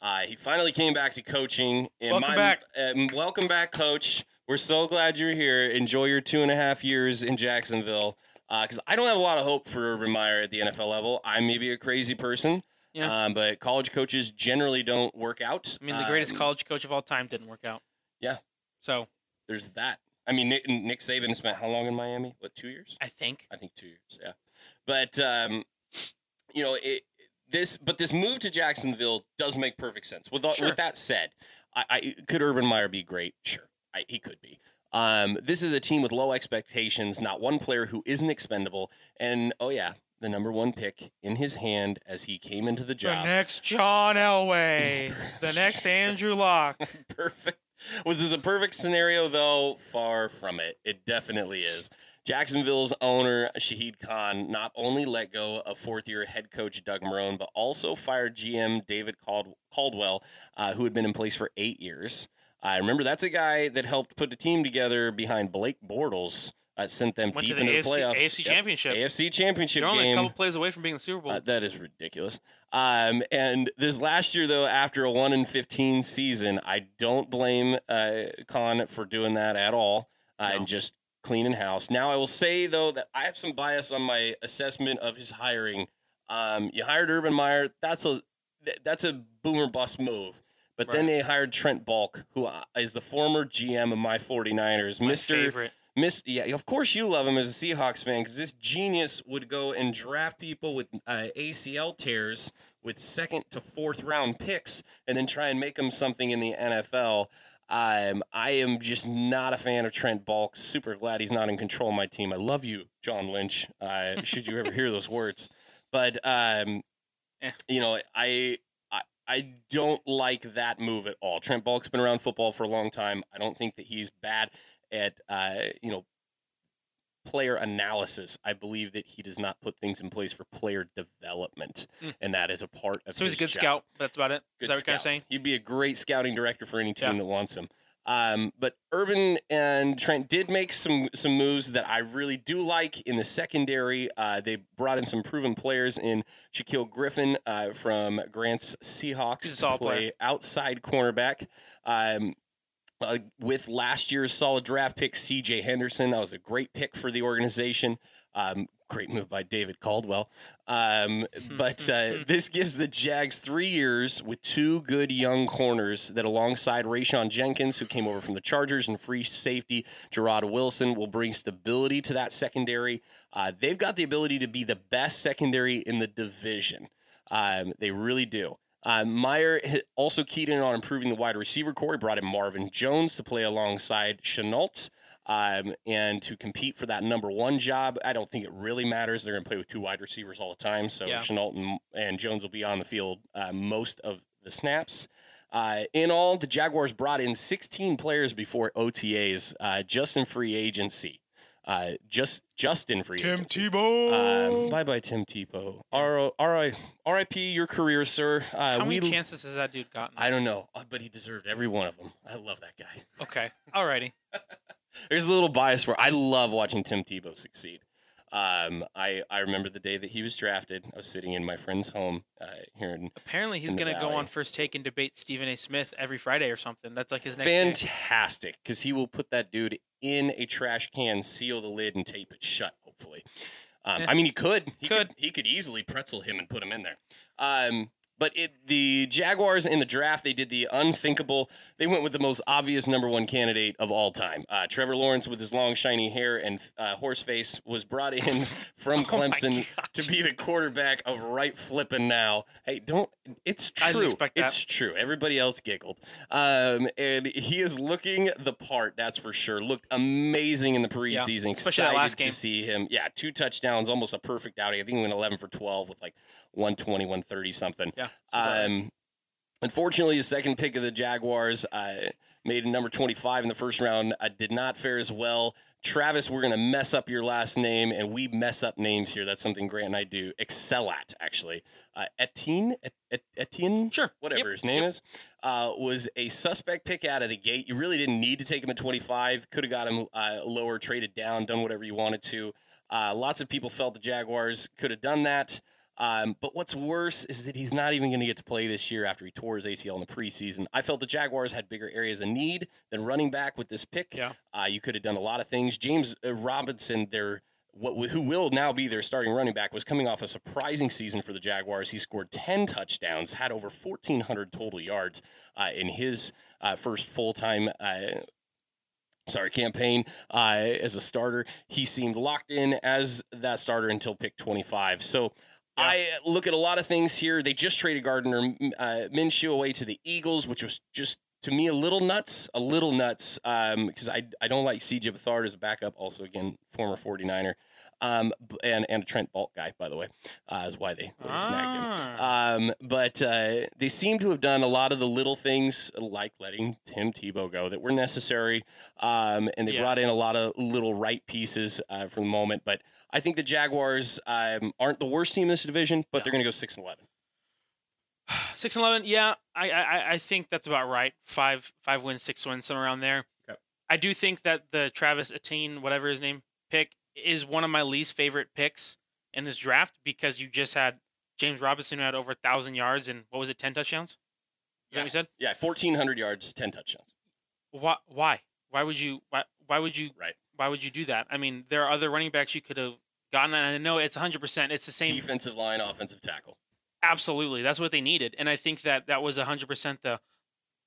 Uh, he finally came back to coaching. welcome my, back. Um, welcome back, Coach. We're so glad you're here. Enjoy your two and a half years in Jacksonville. Because uh, I don't have a lot of hope for Urban Meyer at the NFL level. I may be a crazy person, yeah. Um, but college coaches generally don't work out. I mean, the greatest um, college coach of all time didn't work out. Yeah. So there's that. I mean, Nick, Nick Saban spent how long in Miami? What, two years? I think. I think two years. Yeah. But um, you know, it, this but this move to Jacksonville does make perfect sense. With all, sure. with that said, I, I, could Urban Meyer be great? Sure, I, he could be. Um, this is a team with low expectations, not one player who isn't expendable, and oh yeah, the number one pick in his hand as he came into the job. The next John Elway. [laughs] the next Andrew Luck. [laughs] perfect. Was this a perfect scenario, though? Far from it. It definitely is. Jacksonville's owner, Shahid Khan, not only let go of fourth year head coach Doug Marrone, but also fired GM David Cald- Caldwell, uh, who had been in place for eight years. I remember that's a guy that helped put the team together behind Blake Bortles uh, sent them Went deep the into AFC, the playoffs. AFC yep. Championship. AFC Championship They're only game. a couple plays away from being the Super Bowl. Uh, that is ridiculous. Um, and this last year, though, after a one in fifteen season, I don't blame uh, Khan for doing that at all, uh, no. and just cleaning house. Now, I will say though that I have some bias on my assessment of his hiring. Um, you hired Urban Meyer. That's a that's a boomer bust move. But right. then they hired Trent Baalke, who uh, the former GM of my 49ers, my Mr. Favorite. Miss, yeah, of course you love him as a Seahawks fan because this genius would go and draft people with uh, ACL tears with second to fourth round picks and then try and make them something in the NFL. Um, I am just not a fan of Trent Baalke. Super glad he's not in control of my team. I love you, John Lynch. Uh, should you ever hear those words, but um, eh. you know, I, I I don't like that move at all. Trent Baalke's been around football for a long time. I don't think that he's bad at uh, you know player analysis. I believe that he does not put things in place for player development, mm. and that is a part of. So he's a good job. scout. That's about it. Good is that what you're kind of saying? He'd be a great scouting director for any team yeah. that wants him. Um, but Urban and Trent did make some some moves that I really do like in the secondary. Uh, they brought in some proven players in Shaquill Griffin uh, from Grant's Seahawks to play player. outside cornerback. Um, uh, with last year's solid draft pick, C.J. Henderson, that was a great pick for the organization. Um, great move by David Caldwell. Um, [laughs] but uh, this gives the Jags three years with two good young corners that, alongside Rayshawn Jenkins, who came over from the Chargers, and free safety Jarrod Wilson, will bring stability to that secondary. Uh, they've got the ability to be the best secondary in the division. Um, they really do. Uh, Meyer also keyed in on improving the wide receiver corps. He brought in Marvin Jones to play alongside Shenault um, and to compete for that number one job. I don't think it really matters. They're going to play with two wide receivers all the time. So yeah. Shenault and, and, Jones will be on the field uh, most of the snaps. Uh, in all, the Jaguars brought in 16 players before OTAs, uh, just in free agency. Uh, just Justin for Tim Tebow. Um, bye bye, Tim Tebow. R.I. R.I.P. Your career, sir. Uh, How many we, chances has that dude gotten? I don't know, uh, but he deserved every one of them. I love that guy. Okay, alrighty. [laughs] There's a little bias for. I love watching Tim Tebow succeed. Um, I I remember the day that he was drafted. I was sitting in my friend's home uh, here in. Apparently, he's going to go on first take and debate Stephen A. Smith every Friday or something. That's like his next. Fantastic, because he will put that dude in a trash can, seal the lid, and tape it shut. Hopefully, um. I mean he could. He could. could. He could easily pretzel him and put him in there. Um, but it, the Jaguars in the draft, they did the unthinkable. They went with the most obvious number one candidate of all time. Uh, Trevor Lawrence, with his long, shiny hair and uh, horse face, was brought in [laughs] from oh Clemson oh to be the quarterback of right flipping now. Hey, don't. It's true. It's true. Everybody else giggled. Um, and he is looking the part, that's for sure. Looked amazing in the preseason. Yeah, especially Excited last game. to see him. Yeah, two touchdowns, almost a perfect outing. I think he went 11 for 12 with like 120, 130 something. Yeah. Um, unfortunately, the second pick of the Jaguars uh, made a number 25 in the first round. I did not fare as well. Travis, we're going to mess up your last name, and we mess up names here. That's something Grant and I do excel at, actually. Uh, Etienne, Etienne, sure, whatever yep. his name yep. is, uh, was a suspect pick out of the gate. You really didn't need to take him at 25. Could have got him uh, lower, traded down, done whatever you wanted to. Uh, lots of people felt the Jaguars could have done that. Um, but what's worse is that he's not even going to get to play this year after he tore his ACL in the preseason. I felt the Jaguars had bigger areas of need than running back with this pick. Yeah. Uh, you could have done a lot of things. James uh, Robinson, their what who will now be their starting running back, was coming off a surprising season for the Jaguars. He scored 10 touchdowns, had over 1,400 total yards uh, in his uh, first full time uh, sorry, campaign uh, as a starter. He seemed locked in as that starter until pick 25. So yeah. I look at a lot of things here. They just traded Gardner uh, Minshew away to the Eagles, which was just to me a little nuts, a little nuts, because um, I I don't like CJ Beathard as a backup. Also, again, former 49er. Um, and and a Trent Baalke guy, by the way, uh, is why they, they snagged him. Ah. Um, but uh, they seem to have done a lot of the little things, like letting Tim Tebow go, that were necessary. Um, and they yeah. brought in a lot of little right pieces uh, for the moment. But I think the Jaguars um, aren't the worst team in this division, but no. they're going to go six and eleven. [sighs] Six and eleven, yeah, I, I I think that's about right. Five five wins, six wins, somewhere around there. Okay. I do think that the Travis Etienne, whatever his name, pick is one of my least favorite picks in this draft because you just had James Robinson who had over a thousand yards and what was it, ten touchdowns? Is yeah. that what you said? Yeah, fourteen hundred yards, ten touchdowns. Why? Why? Why would you? Why? Why would you? Right. Why would you do that? I mean, there are other running backs you could have gotten, and I know it's hundred percent. It's the same defensive line, offensive tackle. Absolutely, that's what they needed, and I think that that was hundred percent the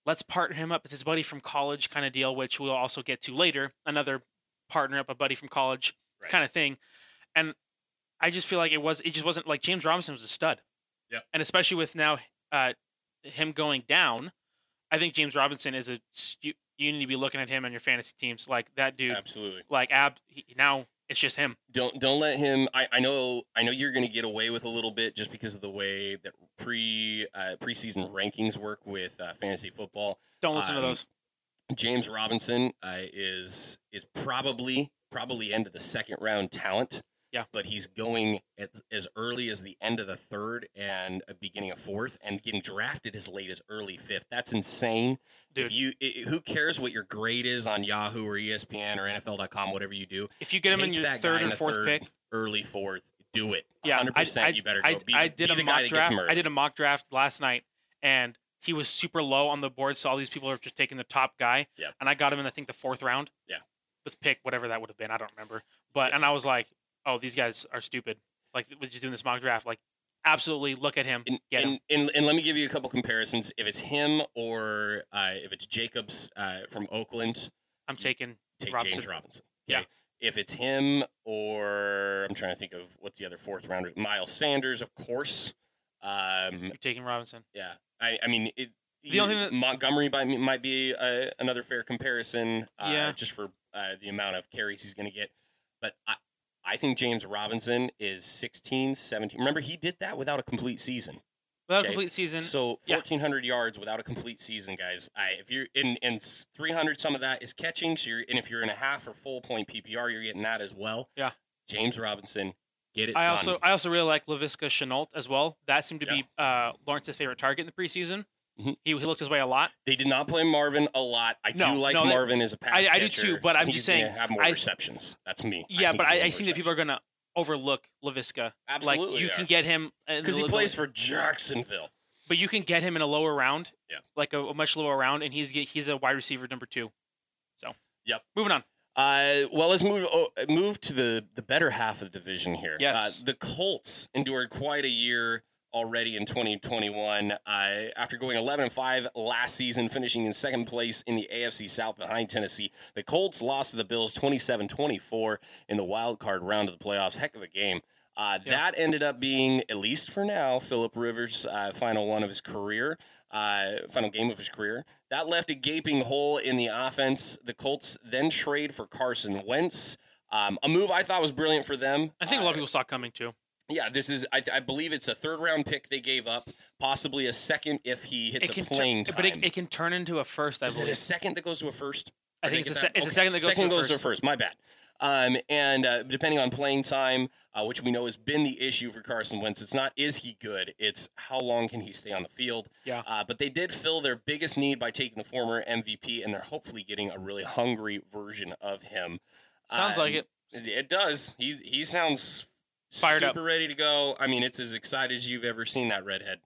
let's partner him up. It's his buddy from college kind of deal, which we'll also get to later. Another partner up a buddy from college right. kind of thing. And I just feel like it was it just wasn't like James Robinson was a stud. Yeah. And especially with now uh, him going down, I think James Robinson is a you, need to be looking at him on your fantasy teams like that dude. Absolutely. Like ab he, now it's just him. Don't don't let him. I, I know I know you're going to get away with a little bit just because of the way that pre uh, preseason rankings work with uh, fantasy football. Don't listen um, to those. James Robinson uh, is is probably probably end of the second round talent. Yeah. But he's going at, as early as the end of the third and uh, beginning of fourth, and getting drafted as late as early fifth. That's insane. Dude. If you, it, who cares what your grade is on Yahoo or ESPN or NFL.com, whatever you do. If you get him in your third or fourth third, pick, early fourth, do it. Yeah, 100%. I, I, you better go. I, be, I did a mock draft. I did a mock draft last night, and he was super low on the board. So all these people are just taking the top guy. Yeah. And I got him in I think the fourth round. Yeah. With pick whatever that would have been, I don't remember. But and I was like, oh, these guys are stupid. Like, we're just doing this mock draft. Like, absolutely look at him. And, and, and, and, let me give you a couple comparisons. If it's him or uh, if it's Jacobs uh, from Oakland, I'm taking take Robinson. James Robinson. Okay? Yeah. If it's him or I'm trying to think of what's the other fourth rounder, Miles Sanders, of course. Um, You're taking Robinson. Yeah, I, I mean, it, the only thing that Montgomery might, might be uh, another fair comparison. Uh, yeah. just for uh, the amount of carries he's going to get. But I, I think James Robinson is 16, 17. Remember, he did that without a complete season. Without okay? a complete season. So 1,400 yeah. yards without a complete season, guys. I, if you're in, in 300, some of that is catching. So you're, and if you're in a half or full point PPR, you're getting that as well. Yeah. James Robinson, get it. I done. also I also really like Laviska Shenault as well. That seemed to yeah. be uh, Lawrence's favorite target in the preseason. Mm-hmm. He, he looked his way a lot. They did not play Marvin a lot. I no, do like no, Marvin as a pass I, I do too, but I'm just saying have more I, receptions. That's me. Yeah, I but I, I think that people are gonna overlook Laviska. Absolutely, like you can get him because he plays for Jacksonville. But you can get him in a lower round. Yeah, like a, a much lower round, and he's he's a wide receiver number two. So yep. Moving on. Uh, well, let's move oh, move to the the better half of the division here. Yes, uh, the Colts endured quite a year already in 2021 uh, after going 11 5 last season, finishing in second place in the AFC South behind Tennessee. The Colts lost to the Bills 27 24 in the wild card round of the playoffs. Heck of a game. Uh, yeah. That ended up being, at least for now, Philip Rivers' uh, final one of his career, uh, final game of his career. That left a gaping hole in the offense. The Colts then trade for Carson Wentz. Um, a move I thought was brilliant for them. I think a lot of uh, people saw coming too. Yeah, this is. I, I, believe it's a third round pick they gave up, possibly a second if he hits it a playing time. But it, it, can turn into a first. I is believe. it a second that goes to a first? I think it's, a, se- it's okay. a, second that goes second to goes first. to a first. My bad. Um, and uh, depending on playing time, uh, which we know has been the issue for Carson Wentz, it's not is he good, it's how long can he stay on the field. Yeah. Uh, but they did fill their biggest need by taking the former MVP, and they're hopefully getting a really hungry version of him. Sounds um, like it. It does. He he sounds fired super up, ready to go. I mean, it's as excited as you've ever seen that redhead.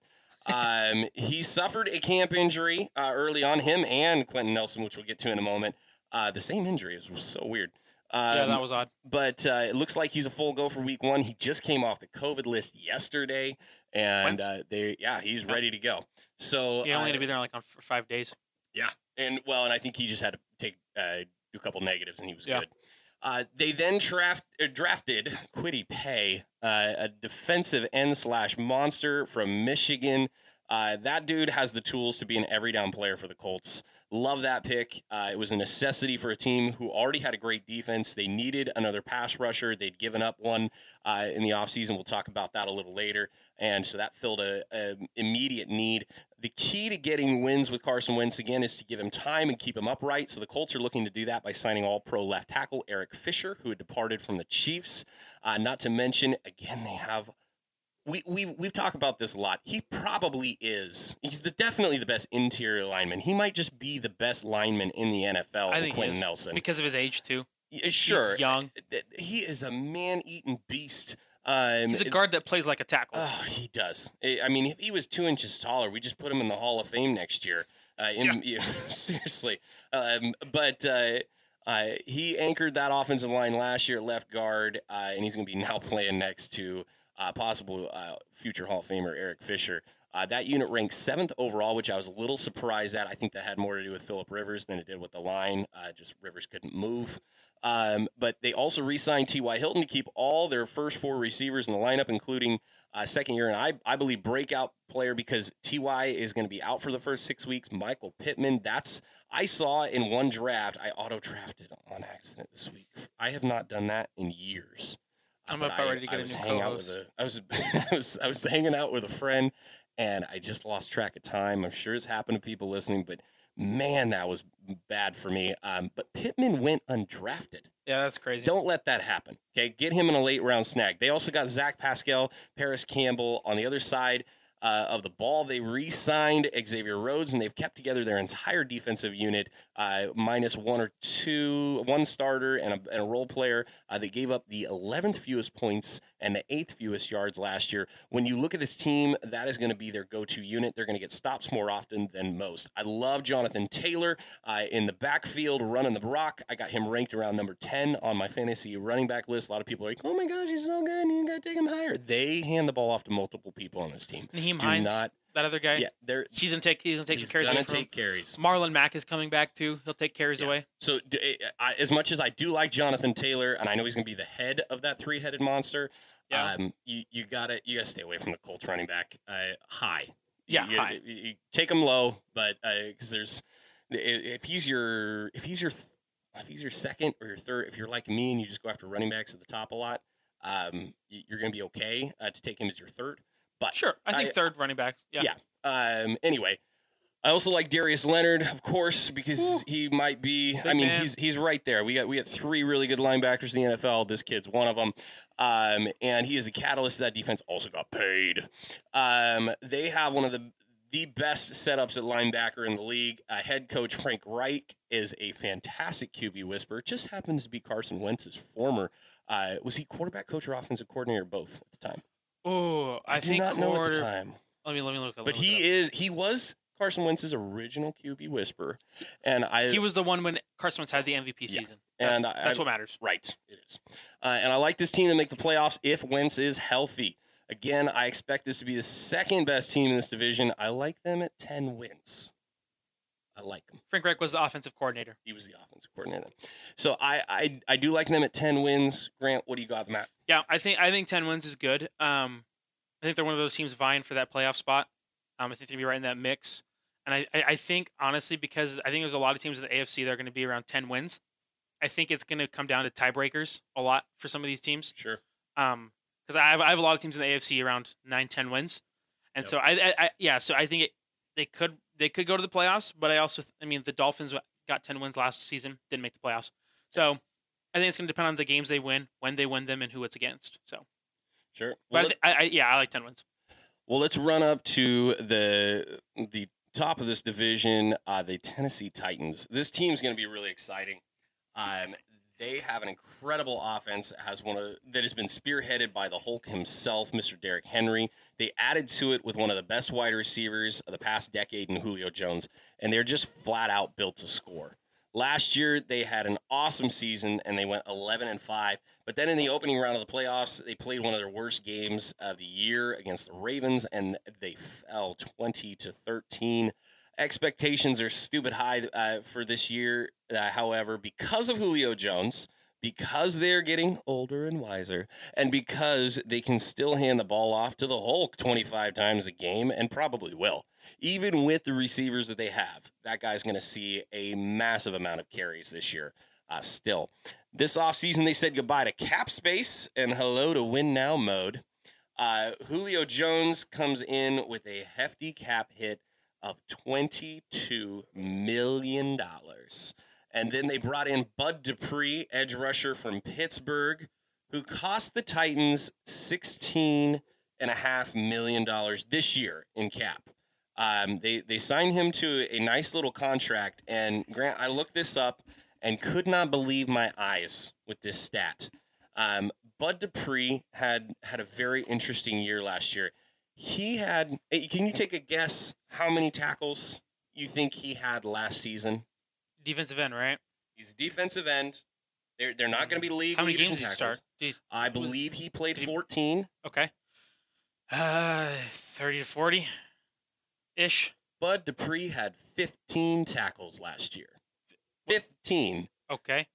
Um, [laughs] he suffered a camp injury uh, early on, him and Quenton Nelson, which we'll get to in a moment. Uh, the same injury. It was so weird. Um, yeah, that was odd. But uh, it looks like he's a full go for week one. He just came off the COVID list yesterday, and uh, they yeah, he's yeah. ready to go. So he only had to be there like on for five days. Yeah, and well, and I think he just had to take uh, a couple negatives, and he was yeah. good. Uh, they then draft, uh, drafted Kwity Paye, uh, a defensive end slash monster from Michigan. Uh, that dude has the tools to be an every down player for the Colts. Love that pick. Uh, it was a necessity for a team who already had a great defense. They needed another pass rusher. They'd given up one in the offseason. We'll talk about that a little later. And so that filled a, a, immediate need. The key to getting wins with Carson Wentz again is to give him time and keep him upright. So the Colts are looking to do that by signing all pro left tackle Eric Fisher, who had departed from the Chiefs. Uh, not to mention, again, they have we we've we've talked about this a lot. He probably is. He's the definitely the best interior lineman. He might just be the best lineman in the NFL. I think Quenton Nelson because of his age too. Yeah, sure, He's young. He is a man-eating beast. Um, He's a guard that plays like a tackle. Oh, he does. I mean, if he was two inches taller, we just put him in the Hall of Fame next year. Uh, in, yeah. [laughs] seriously, um, but. Uh, uh, he anchored that offensive line last year at left guard, uh, and he's going to be [laughs] now playing next to uh, possible uh, future Hall of Famer Eric Fisher. Uh, that unit ranked seventh overall, which I was a little surprised at. I think that had more to do with Philip Rivers than it did with the line. Uh, just Rivers couldn't move. Um, but they also re signed T.Y. Hilton to keep all their first four receivers in the lineup, including uh, second year, and I, I believe breakout player because Ty is going to be out for the first six weeks. Michael Pittman, that's I saw in one draft. I auto drafted on accident this week. I have not done that in years. I'm about ready to get I was a new co-host. A, I was [laughs] I was I was hanging out with a friend, and I just lost track of time. I'm sure it's happened to people listening, but man, that was bad for me. Um, but Pittman went undrafted. Yeah, that's crazy. Don't let that happen. Okay, get him in a late round snag. They also got Zach Pascal, Parris Campbell on the other side uh, of the ball. They re signed Xavier Rhodes and they've kept together their entire defensive unit, uh, minus one or two, one starter and a, and a role player. Uh, they gave up the 11th fewest points and the eighth fewest yards last year. When you look at this team, that is going to be their go to unit. They're going to get stops more often than most. I love Jonathan Taylor uh, in the backfield running the rock. I got him ranked around number 10 on my fantasy running back list. A lot of people are like, oh my gosh, he's so good. You got to take him higher. They hand the ball off to multiple people on this team. Nyheim Hines, not, that other guy. Yeah, they're, he's gonna take. He's gonna take he's some carries. Gonna away take carries. Marlon Mack is coming back too. He'll take carries yeah. away. So, I, as much as I do like Jonathan Taylor, and I know he's gonna be the head of that three-headed monster, yeah. Um, you you gotta you gotta stay away from the Colts running back uh, high. Yeah, you, high. You, you take him low, but because uh, there's if he's your if he's your if he's your second or your third, if you're like me and you just go after running backs at the top a lot, um, you're going to be okay uh, to take him as your third. But sure, I think I, third running back. Yeah. Yeah. Um, anyway, I also like Darius Leonard, of course, because Ooh. he might be. Big I mean, man. he's he's right there. We got we got three really good linebackers in the NFL. This kid's one of them, um, and he is a catalyst. That defense also got paid. Um, they have one of the the best setups at linebacker in the league. Uh, head coach Frank Reich is a fantastic QB whisperer. Just happens to be Carson Wentz's former. Uh, was he quarterback coach or offensive coordinator both at the time? Oh, I, I do think not quarter... know at the time. Let me let me look. But he is he was Carson Wentz's original QB whisper, and I he was the one when Carson Wentz had the MVP season. Yeah. That's, and I, that's what matters. Right, it is. Uh, and I like this team to make the playoffs if Wentz is healthy. Again, I expect this to be the second best team in this division. I like them at ten wins. I like them. Frank Reich was the offensive coordinator. He was the offensive coordinator. So I, I I do like them at ten wins. Grant, what do you got, Matt? Yeah, I think I think ten wins is good. Um, I think they're one of those teams vying for that playoff spot. Um, I think they'll be right in that mix. And I, I think honestly, because I think there's a lot of teams in the AFC that are going to be around ten wins. I think it's going to come down to tiebreakers a lot for some of these teams. Sure. Um, because I have I have a lot of teams in the AFC around nine, ten wins, and yep. so I, I, I, yeah, so I think it they could they could go to the playoffs, but I also I mean the Dolphins got ten wins last season, didn't make the playoffs, so I think it's going to depend on the games they win, when they win them, and who it's against. So sure, well, but I, I, yeah, I like ten wins. Well, let's run up to the the top of this division, uh, the Tennessee Titans. This team's going to be really exciting. Um, they have an incredible offense has one of that has been spearheaded by the Hulk himself, Mr. Derrick Henry. They added to it with one of the best wide receivers of the past decade in Julio Jones, and they're just flat out built to score. Last year they had an awesome season and they went 11 and 5, but then in the opening round of the playoffs, they played one of their worst games of the year against the Ravens and they fell 20 to 13 expectations are stupid high uh, for this year. Uh, however, because of Julio Jones, because they're getting older and wiser, and because they can still hand the ball off to the Hulk 25 times a game and probably will, even with the receivers that they have, that guy's going to see a massive amount of carries this year. Uh, still, this offseason, they said goodbye to cap space and hello to win now mode. Uh, Julio Jones comes in with a hefty cap hit of $22 million. And then they brought in Bud Dupree, edge rusher from Pittsburgh, who cost the Titans $16.5 million this year in cap. Um, they, they signed him to a nice little contract. And Grant, I looked this up and could not believe my eyes with this stat. Um, Bud Dupree had had a very interesting year last year. He had. Can you take a guess how many tackles you think he had last season? Defensive end, right? He's a defensive end. They're they're not going to be league. How many games did he start? Jeez. I believe he played he, 14. Okay. Uh, 30 to 40 ish. Bud Dupree had 15 tackles last year. 15. Okay.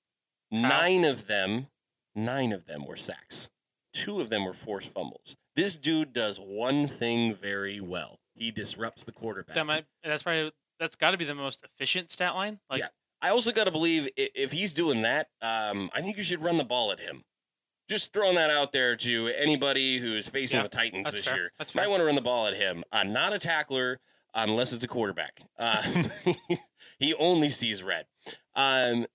Nine of them, nine of them were sacks. Two of them were forced fumbles. This dude does one thing very well. He disrupts the quarterback. That might. That's probably. That's got to be the most efficient stat line. Like, yeah. I also got to believe if he's doing that, um, I think you should run the ball at him. Just throwing that out there to anybody who's facing yeah, the Titans this fair. year. That's Might want to run the ball at him. Uh, not a tackler unless it's a quarterback. Um, [laughs] he only sees red. Um,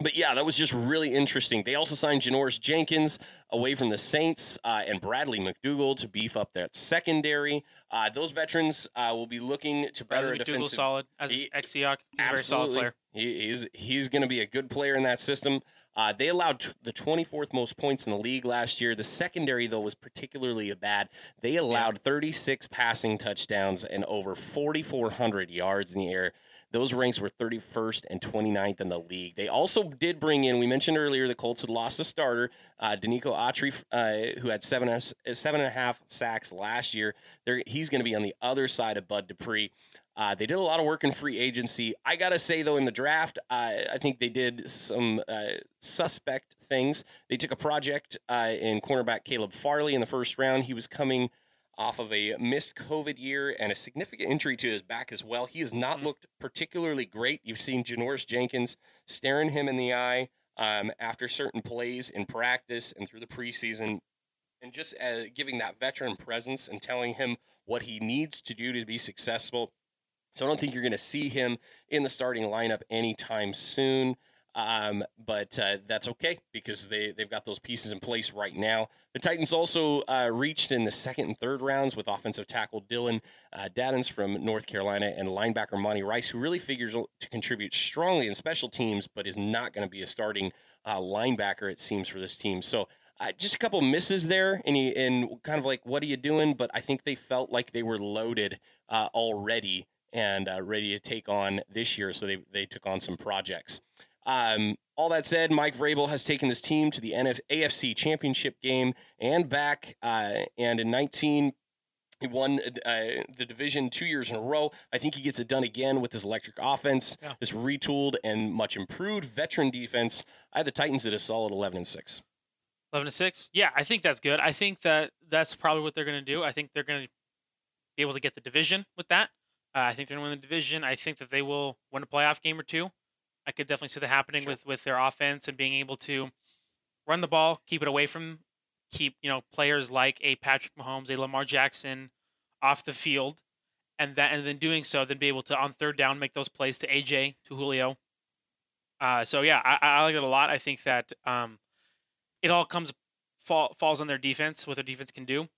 but yeah, that was just really interesting. They also signed Janoris Jenkins away from the Saints uh, and Bradley McDougald to beef up that secondary. Uh, those veterans uh, will be looking to better Bradley defensive. solid as Seahawk. He's a very solid player. He, he's he's going to be a good player in that system. Uh, they allowed t- the 24th most points in the league last year. The secondary, though, was particularly bad. They allowed yeah. 36 passing touchdowns and over 4,400 yards in the air. Those ranks were 31st and 29th in the league. They also did bring in, we mentioned earlier, the Colts had lost a starter, uh, Denico Autry, uh, who had seven, uh, seven and a half sacks last year. They're, he's going to be on the other side of Bud Dupree. Uh, they did a lot of work in free agency. I gotta say though, in the draft, uh, I think they did some uh, suspect things. They took a project uh, in cornerback Caleb Farley in the first round. He was coming off of a missed COVID year and a significant injury to his back as well. He has not mm-hmm. looked particularly great. You've seen Janoris Jenkins staring him in the eye um, after certain plays in practice and through the preseason, and just uh, giving that veteran presence and telling him what he needs to do to be successful. So I don't think you're going to see him in the starting lineup anytime soon. Um, but uh, that's okay because they, they've got those pieces in place right now. The Titans also uh, reached in the second and third rounds with offensive tackle Dillon uh, Radunz from North Carolina and linebacker Monty Rice, who really figures to contribute strongly in special teams, but is not going to be a starting uh, linebacker, it seems, for this team. So uh, just a couple misses there, and, and kind of like, what are you doing? But I think they felt like they were loaded uh, already and ready to take on this year. So they, they took on some projects. Um, all that said, Mike Vrabel has taken this team to the NF- AFC Championship game and back. Uh, and in 19, he won uh, the division two years in a row. I think he gets it done again with this electric offense, yeah. this retooled and much improved veteran defense. I had the Titans at a solid 11 and 6. 11 and 6? Yeah, I think that's good. I think that that's probably what they're going to do. I think they're going to be able to get the division with that. Uh, I think they're going to win the division. I think that they will win a playoff game or two. I could definitely see that happening sure. with with their offense and being able to run the ball, keep it away from, keep you know players like a Patrick Mahomes, a Lamar Jackson off the field, and that and then doing so, then be able to on third down make those plays to AJ to Julio. Uh, so yeah, I, I like it a lot. I think that um, it all comes fall, falls on their defense, what their defense can do,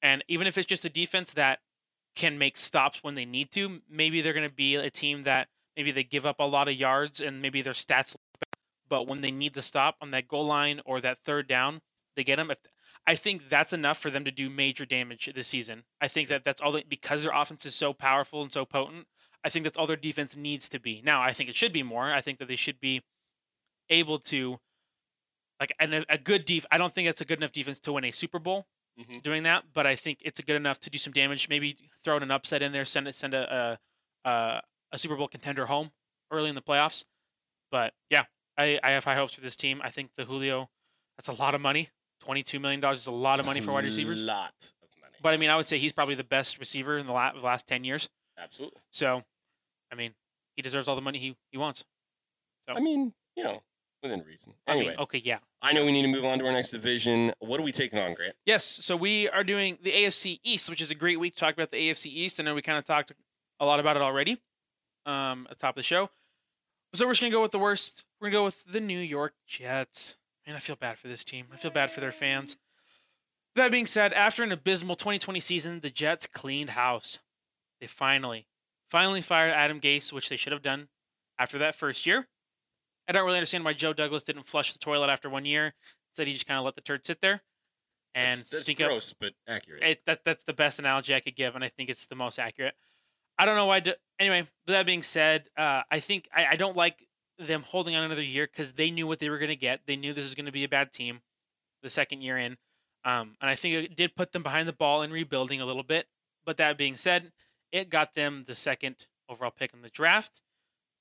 and even if it's just a defense that can make stops when they need to, maybe they're going to be a team that maybe they give up a lot of yards and maybe their stats Better, but when they need to stop on that goal line or that third down they get them if i think that's enough for them to do major damage this season. I think that that's all they, because their offense is so powerful and so potent i think that's all their defense needs to be. Now i think it should be more. I think that they should be able to like a, a good def i don't think it's a good enough defense to win a super bowl mm-hmm. doing that but i think it's good enough to do some damage maybe throw an upset in there send it send a, a, a a Super Bowl contender home early in the playoffs. But yeah, I, I have high hopes for this team. I think the Julio, that's a lot of money. $22 million is a lot of money for wide receivers. A lot of money. But I mean, I would say he's probably the best receiver in the last 10 years. Absolutely. So, I mean, he deserves all the money he, he wants. So I mean, you know, within reason. Anyway, I mean, okay, yeah. I know we need to move on to our next division. What are we taking on, Grant? Yes, so we are doing the AFC East, which is a great week to talk about the AFC East. I know we kind of talked a lot about it already um, at the top of the show. So we're just gonna go with the worst. We're gonna go with the New York Jets. Man, I feel bad for this team. I feel bad for their fans. That being said, after an abysmal 2020 season, the Jets cleaned house. They finally, finally fired Adam Gase, which they should have done after that first year. I don't really understand why Joe Douglas didn't flush the toilet after one year. Said he just kind of let the turd sit there and that's, that's stink gross, up. but accurate. It, that, that's the best analogy I could give, and I think it's the most accurate. I don't know why. Do, anyway, with that being said, uh, I think I, I don't like them holding on another year because they knew what they were going to get. They knew this was going to be a bad team the second year in. Um, and I think it did put them behind the ball in rebuilding a little bit. But that being said, it got them the second overall pick in the draft,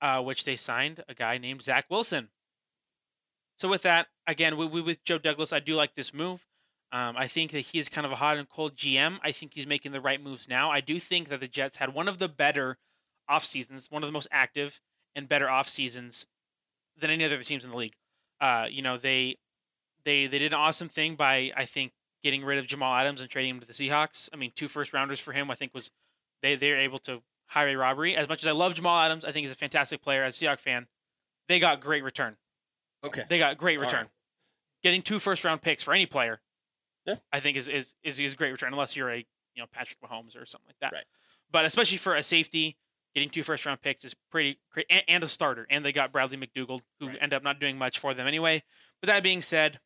uh, which they signed a guy named Zach Wilson. So with that, again, with Joe Douglas, I do like this move. Um, I think that he's kind of a hot and cold GM. I think he's making the right moves now. I do think that the Jets had one of the better off seasons, one of the most active and better off seasons than any other teams in the league. Uh, you know, they they they did an awesome thing by I think getting rid of Jamal Adams and trading him to the Seahawks. I mean, two first rounders for him, I think was they they're able to highway robbery. As much as I love Jamal Adams, I think he's a fantastic player as a Seahawks fan. They got great return. Okay. They got great return. Right. Getting two first round picks for any player, yeah. I think is is is, is great return unless you're a you know Patrick Mahomes or something like that. Right. But especially for a safety, getting two first round picks is pretty great, and, and, a starter. And they got Bradley McDougald, who right. ended up not doing much for them anyway. But that being said,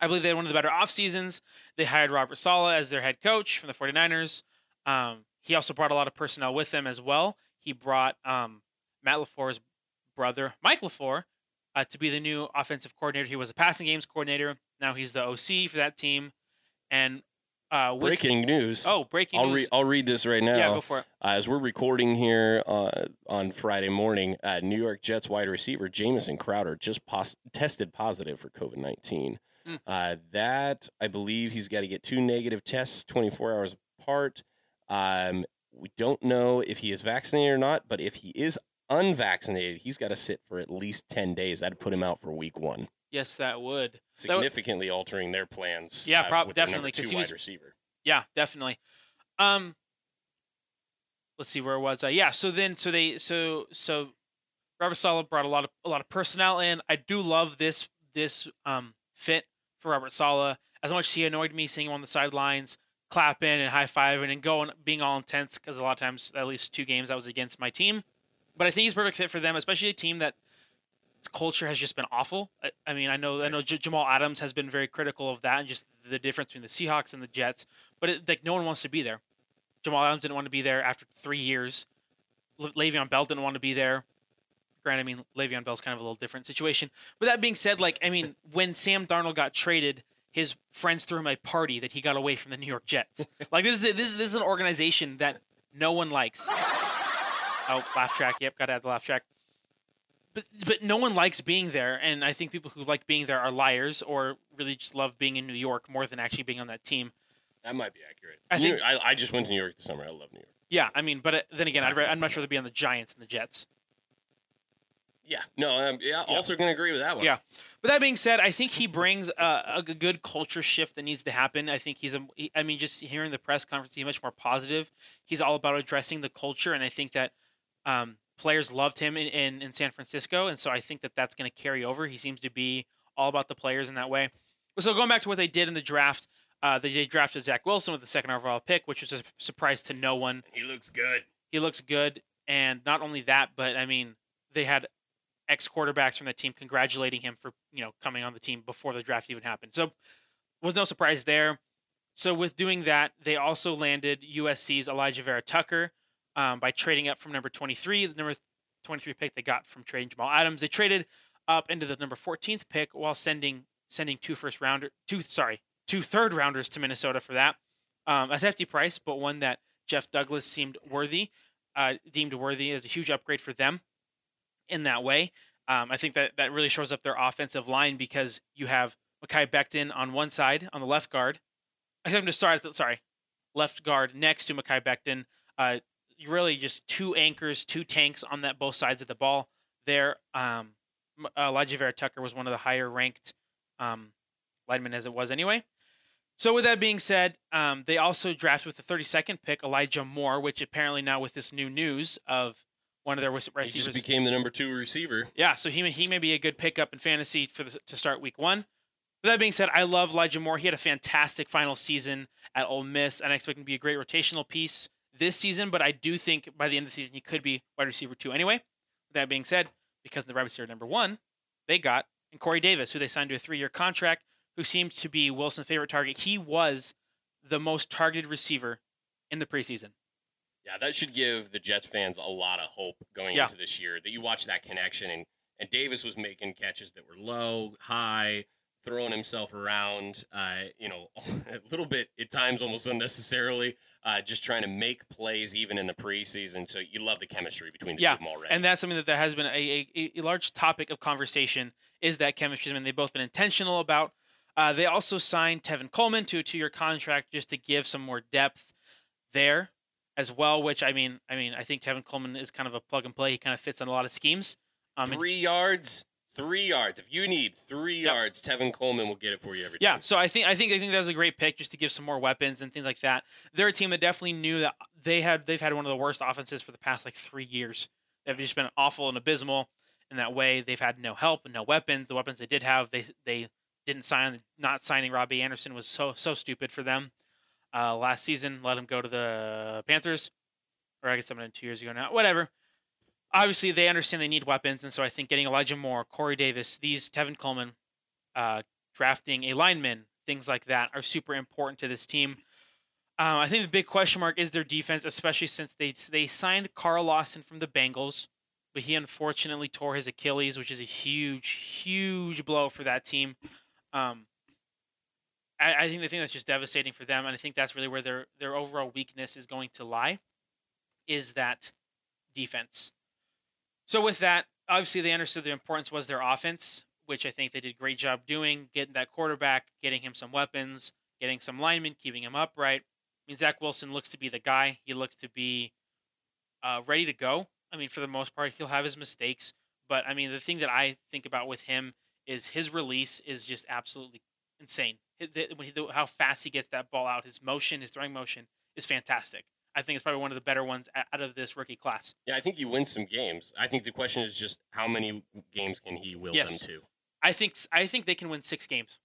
I believe they had one of the better off seasons. They hired Robert Saleh as their head coach from the 49ers. Um, he also brought a lot of personnel with him as well. He brought um, Matt LaFleur's brother, Mike LaFleur, uh, to be the new offensive coordinator. He was a passing games coordinator. Now he's the OC for that team. And uh, with, breaking news. Oh, breaking I'll news. Re- I'll read this right now. Yeah, go for it. Uh, as we're recording here uh, on Friday morning, uh, New York Jets wide receiver Jamison Crowder just pos- tested positive for COVID 19. Mm. that, I believe, he's got to get two negative tests 24 hours apart. Um, we don't know if he is vaccinated or not, but if he is unvaccinated, he's got to sit for at least 10 days. That'd put him out for week one. Yes, that would significantly that would, altering their plans. Yeah, uh, prob- definitely because he was receiver. Yeah, definitely. Um, let's see where it was. Uh, yeah, so then so they so so Robert Saleh brought a lot of a lot of personnel in. I do love this this um fit for Robert Saleh. As much as he annoyed me seeing him on the sidelines, clapping and high fiving and going being all intense because a lot of times at least two games I was against my team. But I think he's perfect fit for them, especially a team that culture has just been awful. I, I mean, I know I know J- Jamal Adams has been very critical of that and just the difference between the Seahawks and the Jets. But it, like no one wants to be there. Jamal Adams didn't want to be there after three years. Le- Le'Veon Bell didn't want to be there. Granted, I mean Le'Veon Bell's kind of a little different situation. But that being said, like I mean, [laughs] when Sam Darnold got traded, his friends threw him a party that he got away from the New York Jets. [laughs] like this is this is this is an organization that no one likes. [laughs] Oh, laugh track. Yep, got to add the laugh track but but no one likes being there, and I think people who like being there are liars or really just love being in New York more than actually being on that team. That might be accurate. I think I, I just went to New York this summer. I love New York. Yeah, I mean, but uh, then again, I'd, I'd much rather be on the Giants than the Jets. Yeah, no, um, yeah, yeah. also going to agree with that one. Yeah, but that being said, I think he brings a, a, good culture shift that needs to happen. I think he's a, he, I mean, just hearing the press conference, he's much more positive. He's all about addressing the culture, and I think that um, players loved him in, in, in San Francisco, and so I think that that's going to carry over. He seems to be all about the players in that way. So going back to what they did in the draft, uh, they drafted Zach Wilson with the second overall pick, which was a surprise to no one. He looks good. He looks good, and not only that, but I mean, they had ex quarterbacks from the team congratulating him for you know coming on the team before the draft even happened. So was no surprise there. So with doing that, they also landed USC's Alijah Vera-Tucker, um, by trading up from number 23, the number 23 pick they got from trading Jamal Adams. They traded up into the number 14th pick while sending sending two first rounder, two sorry, two third rounders to Minnesota for that. Um, a hefty price, but one that Jeff Douglas seemed worthy, uh, deemed worthy as a huge upgrade for them in that way. Um, I think that that really shows up their offensive line because you have Mekhi Becton on one side on the left guard. I'm just sorry, sorry, left guard next to Mekhi Becton. Uh, really just two anchors, two tanks on that both sides of the ball. There, um, Alijah Vera-Tucker was one of the higher ranked um, linemen as it was anyway. So with that being said, um, they also drafted with the 32nd pick Elijah Moore, which apparently now with this new news of one of their receivers, he just became the number two receiver. Yeah, so he may, he may be a good pickup in fantasy for the, to start week one. With that being said, I love Elijah Moore. He had a fantastic final season at Ole Miss, and I expect him to be a great rotational piece this season, but I do think by the end of the season he could be wide receiver two anyway. With that being said, because the wide receiver number one, they got and Corey Davis, who they signed to a three year contract, who seems to be Wilson's favorite target. He was the most targeted receiver in the preseason. Yeah, that should give the Jets fans a lot of hope going yeah. into this year that you watch that connection and and Davis was making catches that were low, high, throwing himself around, uh, you know, [laughs] a little bit at times almost unnecessarily uh, just trying to make plays even in the preseason. So you love the chemistry between the yeah, two of them already. And that's something that, that has been a, a, a large topic of conversation is that chemistry. I mean, they've both been intentional about Uh, they also signed Tevin Coleman to a two-year contract just to give some more depth there as well. Which I mean, I mean, I think Tevin Coleman is kind of a plug and play. He kind of fits in a lot of schemes. Um, three yards, three yards. If you need three yep. yards, Tevin Coleman will get it for you every time. Yeah, so I think I think I think that was a great pick just to give some more weapons and things like that. They're a team that definitely knew that they had they've had one of the worst offenses for the past like three years. They've just been awful and abysmal in that way. They've had no help and no weapons. The weapons they did have, they they didn't sign. Not signing Robbie Anderson was so so stupid for them. Uh, last season, let him go to the Panthers, or I guess I'm in two years ago now. Whatever. Obviously, they understand they need weapons, and so I think getting Elijah Moore, Corey Davis, these Tevin Coleman, uh, drafting a lineman, things like that, are super important to this team. Uh, I think the big question mark is their defense, especially since they they signed Carl Lawson from the Bengals, but he unfortunately tore his Achilles, which is a huge, huge blow for that team. Um, I, I think the thing that's just devastating for them, and I think that's really where their their overall weakness is going to lie, is that defense. So with that, obviously they understood the importance was their offense, which I think they did a great job doing, getting that quarterback, getting him some weapons, getting some linemen, keeping him upright. I mean, Zach Wilson looks to be the guy. He looks to be uh, ready to go. I mean, for the most part, he'll have his mistakes, but I mean, the thing that I think about with him is his release is just absolutely insane. When he, How fast he gets that ball out, his motion, his throwing motion is fantastic. I think it's probably one of the better ones out of this rookie class. Yeah, I think he wins some games. I think the question is just how many games can he will yes. them to? I think I think they can win six games.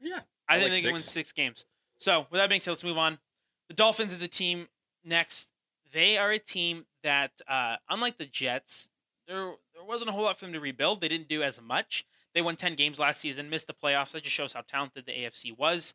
Yeah, I, I think like they six. can win six games. So with that being said, let's move on. The Dolphins is a team next. They are a team that, uh, unlike the Jets, there there wasn't a whole lot for them to rebuild. They didn't do as much. They won ten games last season, missed the playoffs. That just shows how talented the AFC was.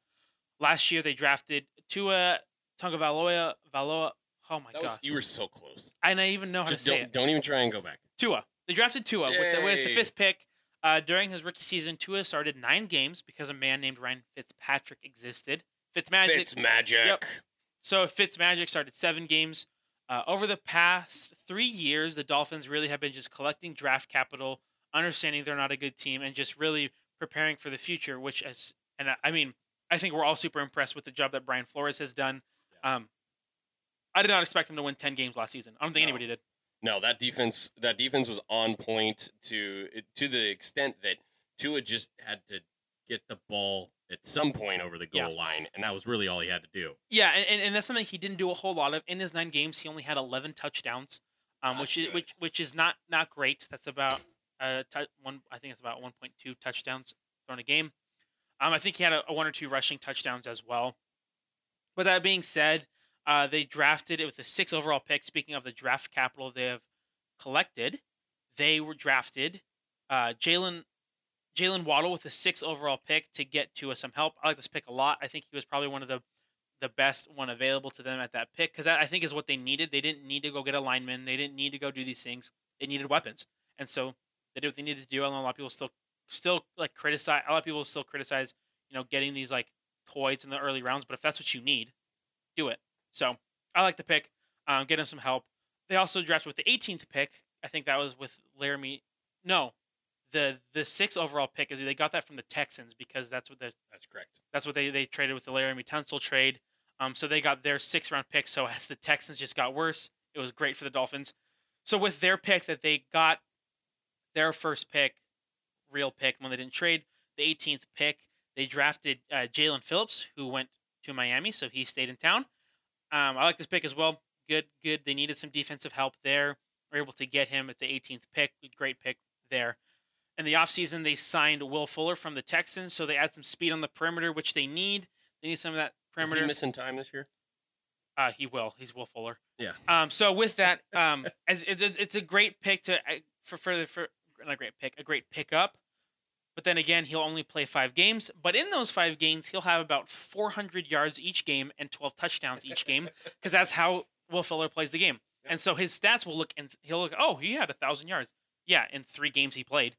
Last year they drafted Tua Tagovailoa. Valoa. Oh my god, you were so close. And I even know how just to say it. Don't even try and go back. Tua. They drafted Tua with the, with the, fifth pick. Uh, during his rookie season, Tua started nine games because a man named Ryan Fitzpatrick existed. Fitzmagic. Fitzmagic. Yep. So Fitzmagic started seven games. Uh, over the past three years, the Dolphins really have been just collecting draft capital, understanding they're not a good team, and just really preparing for the future. Which, is, and I mean, I think we're all super impressed with the job that Brian Flores has done. Um, I did not expect him to win ten games last season. I don't think no. anybody did. No, that defense that defense was on point to to the extent that Tua just had to get the ball at some point over the goal yeah. line, and that was really all he had to do. Yeah, and, and that's something he didn't do a whole lot of in his nine games. He only had eleven touchdowns, um, which is which which is not not great. That's about uh t- one. I think it's about one point two touchdowns thrown a game. Um, I think he had a, a, one or two rushing touchdowns as well. But that being said, uh, they drafted it with the six overall pick. Speaking of the draft capital they have collected, they were drafted uh, Jaylen Jaylen Waddle with the sixth overall pick to get to us some help. I like this pick a lot. I think he was probably one of the the best one available to them at that pick because that I think is what they needed. They didn't need to go get a lineman. They didn't need to go do these things. They needed weapons, and so they did what they needed to do. Know a lot of people still still like criticize. A lot of people still criticize you know getting these like toys in the early rounds, but if that's what you need, do it. So I like the pick. Um, get him some help. They also drafted with the 18th pick. I think that was with Laremy. No, the the six overall pick is they got that from the Texans because that's what the that's correct. That's what they they traded with the Laremy Tunsil trade. Um, so they got their six round pick. So as the Texans just got worse, it was great for the Dolphins. So with their pick that they got, their first pick, real pick when they didn't trade, the 18th pick, they drafted uh, Jaelan Phillips, who went to Miami, so he stayed in town. Um, I like this pick as well. Good, good. They needed some defensive help there. Were able to get him at the 18th pick. Great pick there. In the offseason, they signed Will Fuller from the Texans, so they add some speed on the perimeter, which they need. They need some of that perimeter. Is he missing time this year? Uh, he will. He's Will Fuller. Yeah. Um. So with that, um, [laughs] as it's a, it's a great pick to uh, for further for not a great pick, a great pickup. But then again, he'll only play five games. But in those five games, he'll have about 400 yards each game and 12 touchdowns each game [laughs] because that's how Will Fuller plays the game. And so his stats will look and he'll look. Oh, he had a thousand yards. Yeah, in three games he played.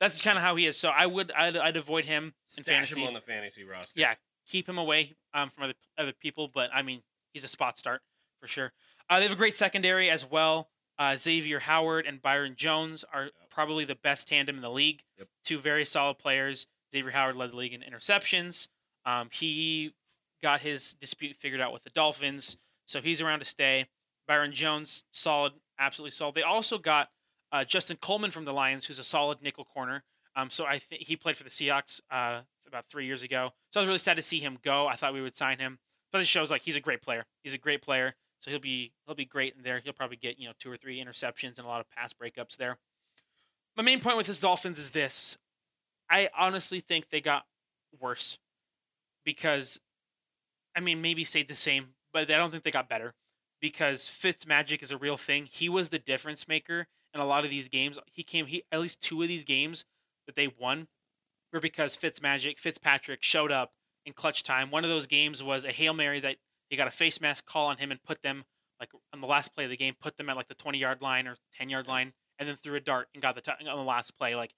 That's kind of how he is. So I would I'd, I'd avoid him Stash in fantasy. him on the fantasy roster. Yeah, keep him away um, from other other people. But I mean, he's a spot start for sure. Uh, they have a great secondary as well. Uh, Xavier Howard and Byron Jones are yep. Probably the best tandem in the league. Yep. Two very solid players. Xavier Howard led the league in interceptions. Um, he got his dispute figured out with the Dolphins, so he's around to stay. Byron Jones, solid, absolutely solid. They also got uh, Justin Coleman from the Lions, who's a solid nickel corner. Um, so I think he played for the Seahawks uh, about three years ago. So I was really sad to see him go. I thought we would sign him, but it shows like he's a great player. He's a great player, so he'll be he'll be great in there. He'll probably get you know two or three interceptions and a lot of pass breakups there. My main point with this Dolphins is this: I honestly think they got worse because, I mean, maybe stayed the same, but I don't think they got better because Fitz magic is a real thing. He was the difference maker in a lot of these games. He came he at least two of these games that they won were because Fitz magic Fitzpatrick showed up in clutch time. One of those games was a hail mary that he got a face mask call on him and put them like on the last play of the game, put them at like the twenty yard line or ten yard line, and then threw a dart and got the t- on the last play. Like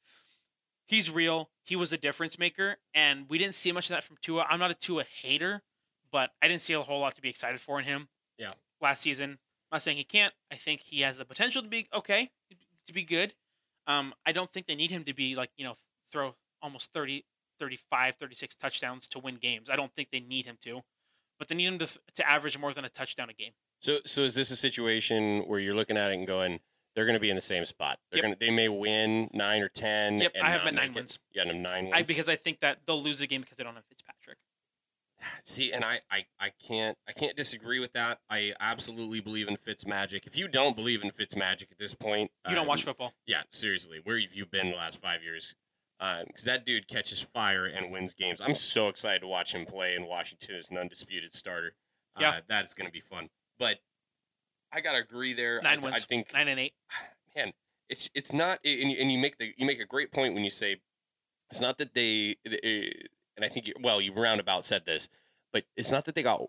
he's real. He was a difference maker, and we didn't see much of that from Tua. I'm not a Tua hater, but I didn't see a whole lot to be excited for in him. Yeah. Last season, I'm not saying he can't. I think he has the potential to be okay, to be good. Um, I don't think they need him to be like you know throw almost 30, 35, 36 touchdowns to win games. I don't think they need him to, but they need him to to average more than a touchdown a game. So, so is this a situation where you're looking at it and going, they're going to be in the same spot? They're yep. going to, they may win nine or ten. Yep, I have nine wins. It. Yeah, nine wins. I, because I think that they'll lose a game because they don't have Fitzpatrick. See, and I, I, I can't I can't disagree with that. I absolutely believe in Fitz magic. If you don't believe in Fitz magic at this point, you don't um, watch football. Yeah, seriously, where have you been the last five years? Because um, that dude catches fire and wins games. I'm so excited to watch him play in Washington as an undisputed starter. Uh, yeah, that's going to be fun. But I gotta agree there. Nine I, wins. I think nine and eight. [sighs] Man, it's it's not, and you, and you make the you make a great point when you say it's not that they, and I think you, well you roundabout said this but it's not that they got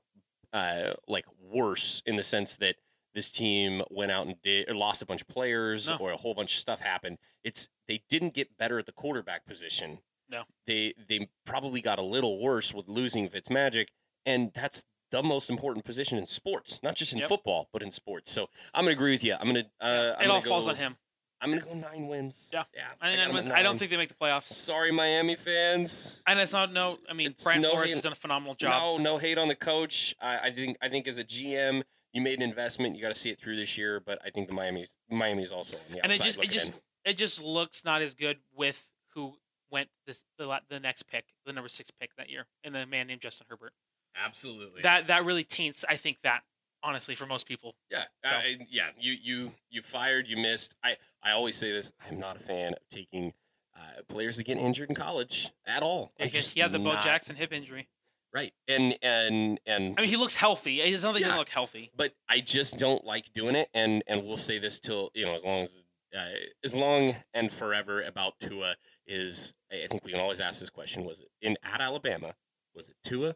uh, like worse in the sense that this team went out and did or lost a bunch of players no. or a whole bunch of stuff happened. It's they didn't get better at the quarterback position. No, they they probably got a little worse with losing Fitzmagic, and that's the most important position in sports, not just in yep. football, but in sports. So I'm gonna agree with you. I'm gonna. Uh, it I'm all gonna falls go, on him. I'm gonna go nine wins. Yeah, yeah. I, nine wins. I don't think they make the playoffs. Sorry, Miami fans. And it's not no. I mean, it's Brian no Flores hate, has done a phenomenal job. No, no hate on the coach. I, I think I think as a GM, you made an investment. You got to see it through this year. But I think the Miami Miami's also on the and it just it just in. it just looks not as good with who went this the the next pick, the number six pick that year, and the man named Justin Herbert. Absolutely. That that really taints. I think that honestly for most people. Yeah, so. yeah. You you you fired. You missed. I I always say this. I'm not a fan of taking uh, players that get injured in college at all. Yeah, he had the Bo Jackson hip injury. Right, and and and I mean, he looks healthy. It's not that yeah, he doesn't look healthy, but I just don't like doing it. And and we'll say this till you know as long as uh, as long and forever about Tua is. I think we can always ask this question: Was it in at Alabama? Was it Tua,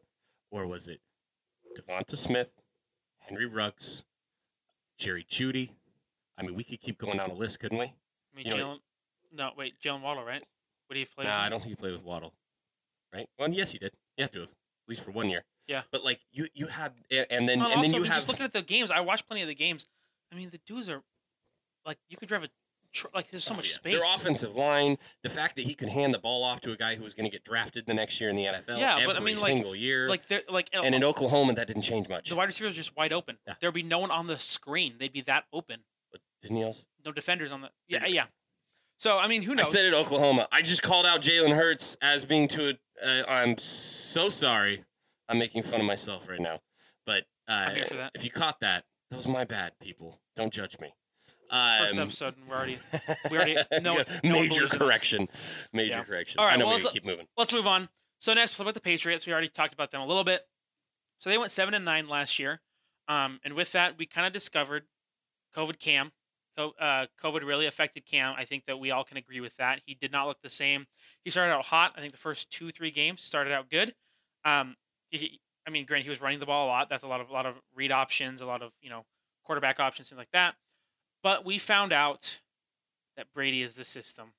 or was it Devonta Smith Henry Ruggs, Jerry Jeudy. I mean, we could keep going down the list, couldn't we? I mean, you Jalen. No, wait, Jaylen Waddle, right? What do you play? Nah, I don't think he played with Waddle. Right? Well, yes, he did. You have to have, at least for one year. Yeah. But like you, you had, and then, well, and also, then you have. Just looking at the games, I watched plenty of the games. I mean, the dudes are like you could drive a tr- like there's so oh, much yeah. space. Their offensive line, the fact that he could hand the ball off to a guy who was going to get drafted the next year in the NFL. Yeah, but I mean, single like, year. Like they're like, and in Oklahoma, that didn't change much. The wide receivers just wide open. Yeah. There'd be no one on the screen. They'd be that open. But didn't he also? No defenders on the. Yeah, yeah. So I mean, who knows? I said it, Oklahoma. I just called out Jalen Hurts as being to a. Uh, I'm so sorry. I'm making fun of myself right now, but uh, if you caught that, that was my bad. People, don't judge me. Um, First episode, and we're already we already [laughs] no, no major correction, major yeah. correction. All right, I know well, we keep moving. Let's move on. So next, about the Patriots. We already talked about them a little bit. So they went seven and nine last year, um, and with that, we kind of discovered COVID Cam. Uh, COVID really affected Cam. I think that we all can agree with that. He did not look the same. He started out hot. I think the first two, three games started out good. Um, he, I mean, granted, he was running the ball a lot. That's a lot of a lot of read options, a lot of you know quarterback options, things like that. But we found out that Brady is the system.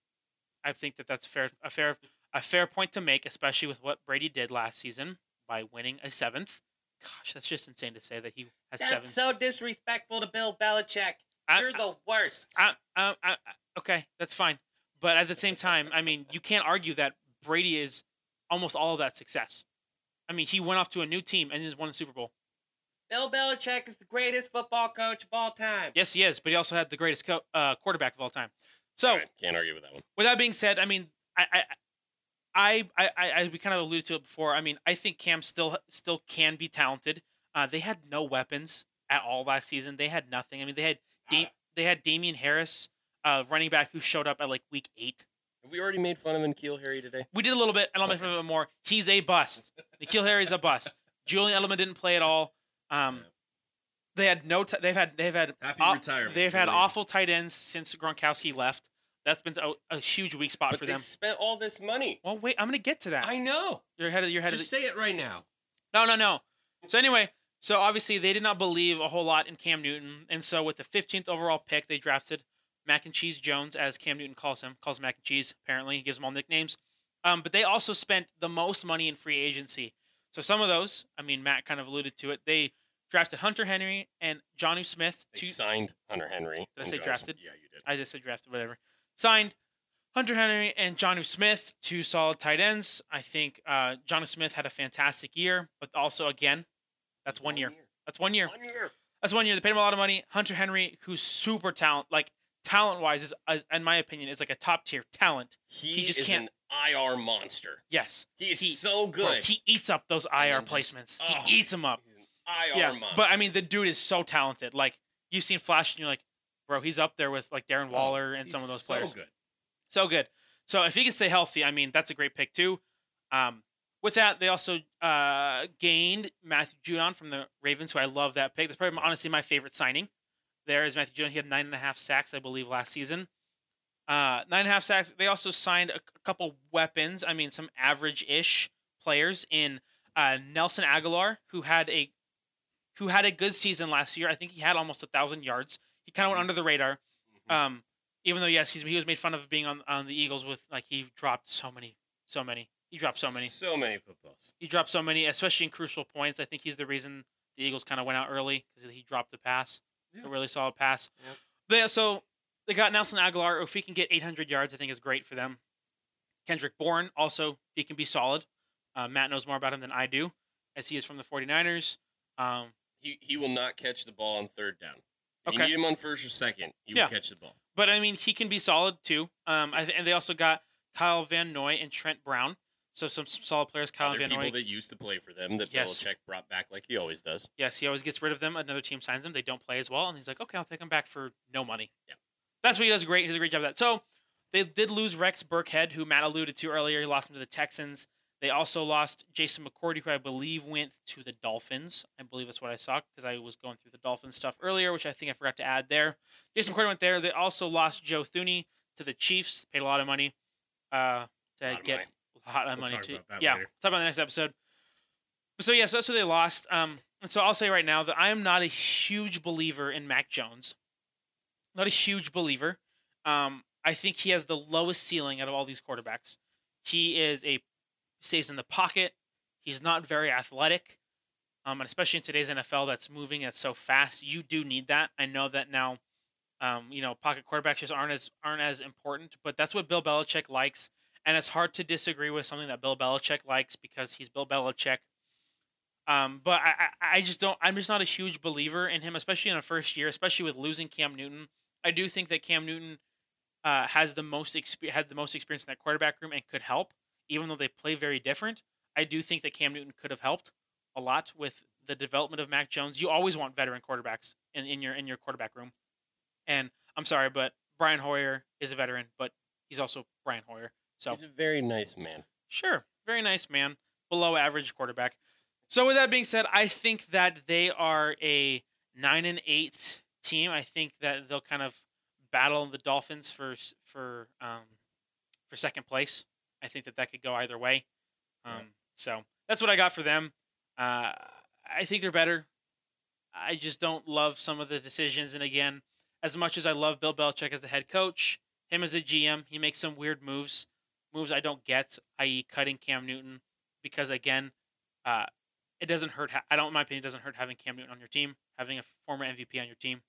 I think that that's fair, a fair, a fair point to make, especially with what Brady did last season by winning a seventh. Gosh, that's just insane to say that he has that's seven. That's so disrespectful to Bill Belichick. I, You're the worst. I, I, okay, that's fine. But at the same time, I mean, you can't argue that Brady is almost all of that success. I mean, he went off to a new team and just won the Super Bowl. Bill Belichick is the greatest football coach of all time. Yes, he is, but he also had the greatest co- uh, quarterback of all time. So right, can't argue with that one. With that being said, I mean, I, I, I, I, I, we kind of alluded to it before. I mean, I think Cam still still can be talented. Uh, they had no weapons at all last season. They had nothing. I mean, they had da- they had Damien Harris, uh, running back, who showed up at like week eight. Have we already made fun of N'Keal Harry today? We did a little bit. And I don't make fun of him more. He's a bust. N'Keal Harry's a bust. [laughs] Julian Edelman didn't play at all. Um, they had no. T- they've had. They've had. Happy retirement. They've had awful tight ends since Gronkowski left. That's been a, a huge weak spot but for they them. Spent all this money. Well, wait. I'm gonna get to that. I know. You're ahead of. You're ahead Just of say it right now. No, no, no. So anyway, so obviously they did not believe a whole lot in Cam Newton, and so with the 15th overall pick, they drafted Mac and Cheese Jones, as Cam Newton calls him, calls him Mac and Cheese. Apparently, he gives them all nicknames. Um, but they also spent the most money in free agency. So some of those, I mean, Matt kind of alluded to it. They drafted Hunter Henry and Jonnu Smith. They signed Hunter Henry. Did I say drafted? Yeah, you did. I just said drafted. Whatever. Signed Hunter Henry and Jonnu Smith, two solid tight ends. I think uh, Jonnu Smith had a fantastic year, but also again, that's one, one year. year. That's one year. One year. That's one year. They paid him a lot of money. Hunter Henry, who's super talent, like talent wise, is in my opinion is like a top tier talent. He, he just can't. IR monster. Yes, he's he, so good. Bro, he eats up those IR placements. Oh, he eats them up. IR yeah. But I mean, the dude is so talented. Like you've seen Flash, and you're like, bro, he's up there with like Darren oh, Waller oh, and some of those so players. So good. So good. So if he can stay healthy, I mean, that's a great pick too. Um, with that, they also uh, gained Matthew Judon from the Ravens, who I love that pick. That's probably honestly my favorite signing. There is Matthew Judon. He had nine and a half sacks, I believe, last season. Uh, nine and a half sacks. They also signed a, a couple weapons. I mean, some average-ish players in uh, Nelson Agholor, who had a who had a good season last year. I think he had almost a thousand yards. He kind of went under the radar. Mm-hmm. Um, even though yes, he's, he was made fun of being on on the Eagles with like he dropped so many, so many. He dropped so many. So many footballs. He dropped so many, especially in crucial points. I think he's the reason the Eagles kind of went out early because he dropped the pass, yeah. a really solid pass. Yeah. They, so they got Nelson Agholor. If he can get 800 yards, I think is great for them. Kendrick Bourne also he can be solid. Uh, Matt knows more about him than I do, as he is from the 49ers. Um, he he will not catch the ball on third down. If okay. you need him on first or second, he yeah. will catch the ball. But I mean, he can be solid too. Um, I, and they also got Kyle Van Noy and Trent Brown. So some, some solid players. Kyle Other Van people Noy. that used to play for them that yes. Belichick brought back like he always does. Yes, he always gets rid of them. Another team signs them. They don't play as well, and he's like, okay, I'll take them back for no money. Yeah, that's what he does. Great. He does a great job of that. So they did lose Rex Burkhead, who Matt alluded to earlier. He lost him to the Texans. They also lost Jason McCourty, who I believe went to the Dolphins. I believe that's what I saw because I was going through the Dolphins stuff earlier, which I think I forgot to add there. Jason McCourty went there. They also lost Joe Thuney to the Chiefs. Paid a lot of money uh, to a get a lot of we'll money too. Yeah, later. talk about the next episode. So yeah, so that's what they lost. Um, and so I'll say right now that I am not a huge believer in Mac Jones. Not a huge believer. Um, I think he has the lowest ceiling out of all these quarterbacks. He is a stays in the pocket. He's not very athletic, um, and especially in today's NFL that's moving at so fast, you do need that. I know that now, um, you know, pocket quarterbacks just aren't as aren't as important, but that's what Bill Belichick likes, and it's hard to disagree with something that Bill Belichick likes because he's Bill Belichick. Um, but I, I, I just don't. I'm just not a huge believer in him, especially in a first year, especially with losing Cam Newton. I do think that Cam Newton uh, has the most exp- had the most experience in that quarterback room and could help even though they play very different, I do think that Cam Newton could have helped a lot with the development of Mac Jones. You always want veteran quarterbacks in, in your in your quarterback room. And I'm sorry, but Brian Hoyer is a veteran, but he's also Brian Hoyer. So he's a very nice man. Sure, very nice man, below average quarterback. So with that being said, I think that they are a nine and eight team. I think that they'll kind of battle the Dolphins for for um, for second place. I think that that could go either way. Um, yeah. So that's what I got for them. Uh, I think they're better. I just don't love some of the decisions. And again, as much as I love Bill Belichick as the head coach, him as a GM, he makes some weird moves, moves I don't get, i.e., cutting Cam Newton. Because again, uh, it doesn't hurt. Ha- I don't, in my opinion, it doesn't hurt having Cam Newton on your team, having a former MVP on your team,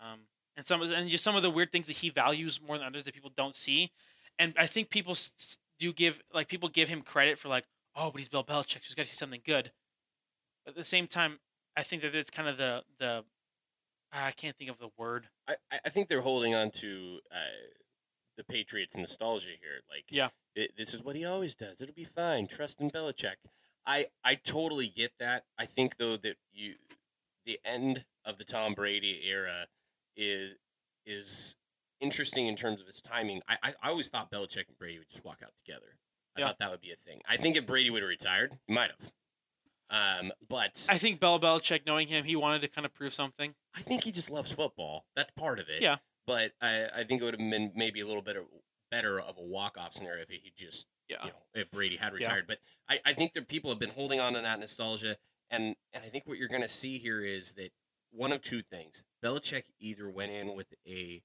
um, and some and just some of the weird things that he values more than others that people don't see. And I think people do give like people give him credit for like, oh, but he's Bill Belichick, so he's got to see something good. But at the same time, I think that it's kind of the the I can't think of the word. I, I think they're holding on to uh, the Patriots nostalgia here. Like, yeah, it, this is what he always does. It'll be fine. Trust in Belichick. I I totally get that. I think though that you the end of the Tom Brady era is is interesting in terms of its timing. I I, I always thought Belichick and Brady would just walk out together. I yeah. thought that would be a thing. I think if Brady would have retired, he might have. Um, but I think Bill Belichick, knowing him, he wanted to kind of prove something. I think he just loves football. That's part of it. Yeah. But I, I think it would have been maybe a little bit of, better of a walk off scenario if he just, yeah. you know, if Brady had retired. Yeah. But I, I think that people have been holding on to that nostalgia. And, and I think what you're going to see here is that one of two things. Belichick either went in with a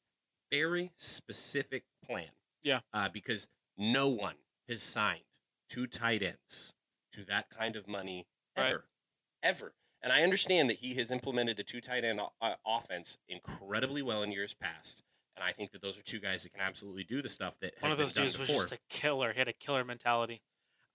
very specific plan. Yeah. Uh, because no one has signed two tight ends to that kind of money ever, right. ever. And I understand that he has implemented the two tight end uh, offense incredibly well in years past. And I think that those are two guys that can absolutely do the stuff that one of those dudes was just a killer. He had a killer mentality.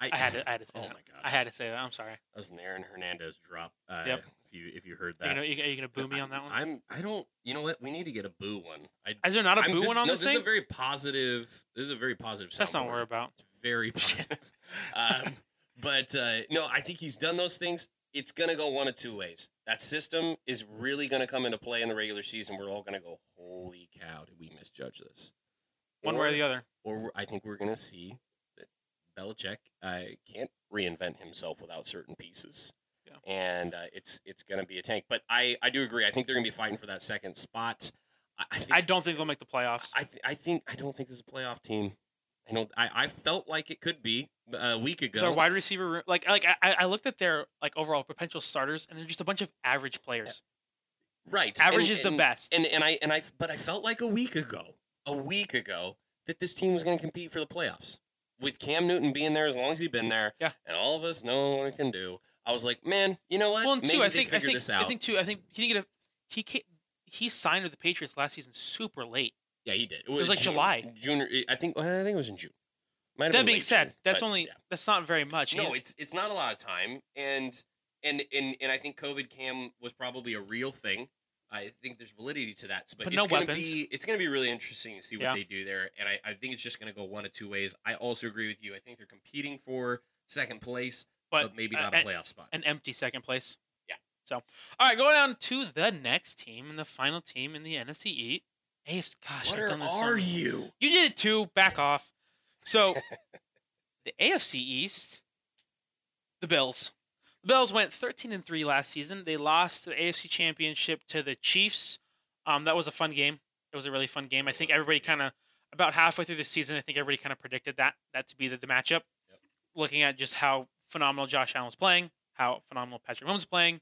I, I had to, I had to say [laughs] oh that. my gosh, I had to say that. I'm sorry. That was an Aaron Hernandez drop. Uh, yep. If you if you heard that, you know, are you gonna boo me on that one? I'm. I don't. You know what? We need to get a boo one. I, is there not a I'm boo one on no, this? This thing? is a very positive. This is a very positive. That's not what we're about. It's very [laughs] positive. um, but uh, no, I think he's done those things. It's gonna go one of two ways. That system is really gonna come into play in the regular season. We're all gonna go, "Holy cow! Did we misjudge this?" One or, way or the other. Or I think we're gonna see that Belichick uh, can't reinvent himself without certain pieces. Yeah. And uh, it's it's going to be a tank, but I, I do agree. I think they're going to be fighting for that second spot. I, I, think, I don't think they'll make the playoffs. I, th- I think I don't think this is a playoff team. I know I, I felt like it could be a week ago. Their wide receiver room, like like I, I looked at their like overall potential starters and they're just a bunch of average players. Right. Average and, is and, the best. And and I and I but I felt like a week ago, a week ago that this team was going to compete for the playoffs. With Cam Newton being there as long as he's been there, yeah. and all of us know what he can do. I was like, man, you know what? Well, and two, I think I think I think two, I think he didn't get a he he signed with the Patriots last season super late. Yeah, he did. It was, it was like June, July. June. I think. I think it was in June. that being said, June, that's only yeah. that's not very much. No, it's it's not a lot of time, and and and and I think COVID Cam was probably a real thing. I think there's validity to that, but, but it's no gonna weapons. be it's gonna be really interesting to see what yeah. they do there, and I, I think it's just gonna go one of two ways. I also agree with you. I think they're competing for second place, but, but maybe not uh, a playoff spot. An empty second place. Yeah. So, all right, going on to the next team and the final team in the NFC East. AFC, gosh, what I've done this are so you? You did it too. Back off. So, [laughs] the AFC East, the Bills. The Bills went 13 and 3 last season. They lost the AFC Championship to the Chiefs. Um, that was a fun game. It was a really fun game. I think everybody kind of about halfway through the season, I think everybody kind of predicted that that to be the, the matchup. Yep. Looking at just how phenomenal Josh Allen was playing, how phenomenal Patrick Mahomes was playing,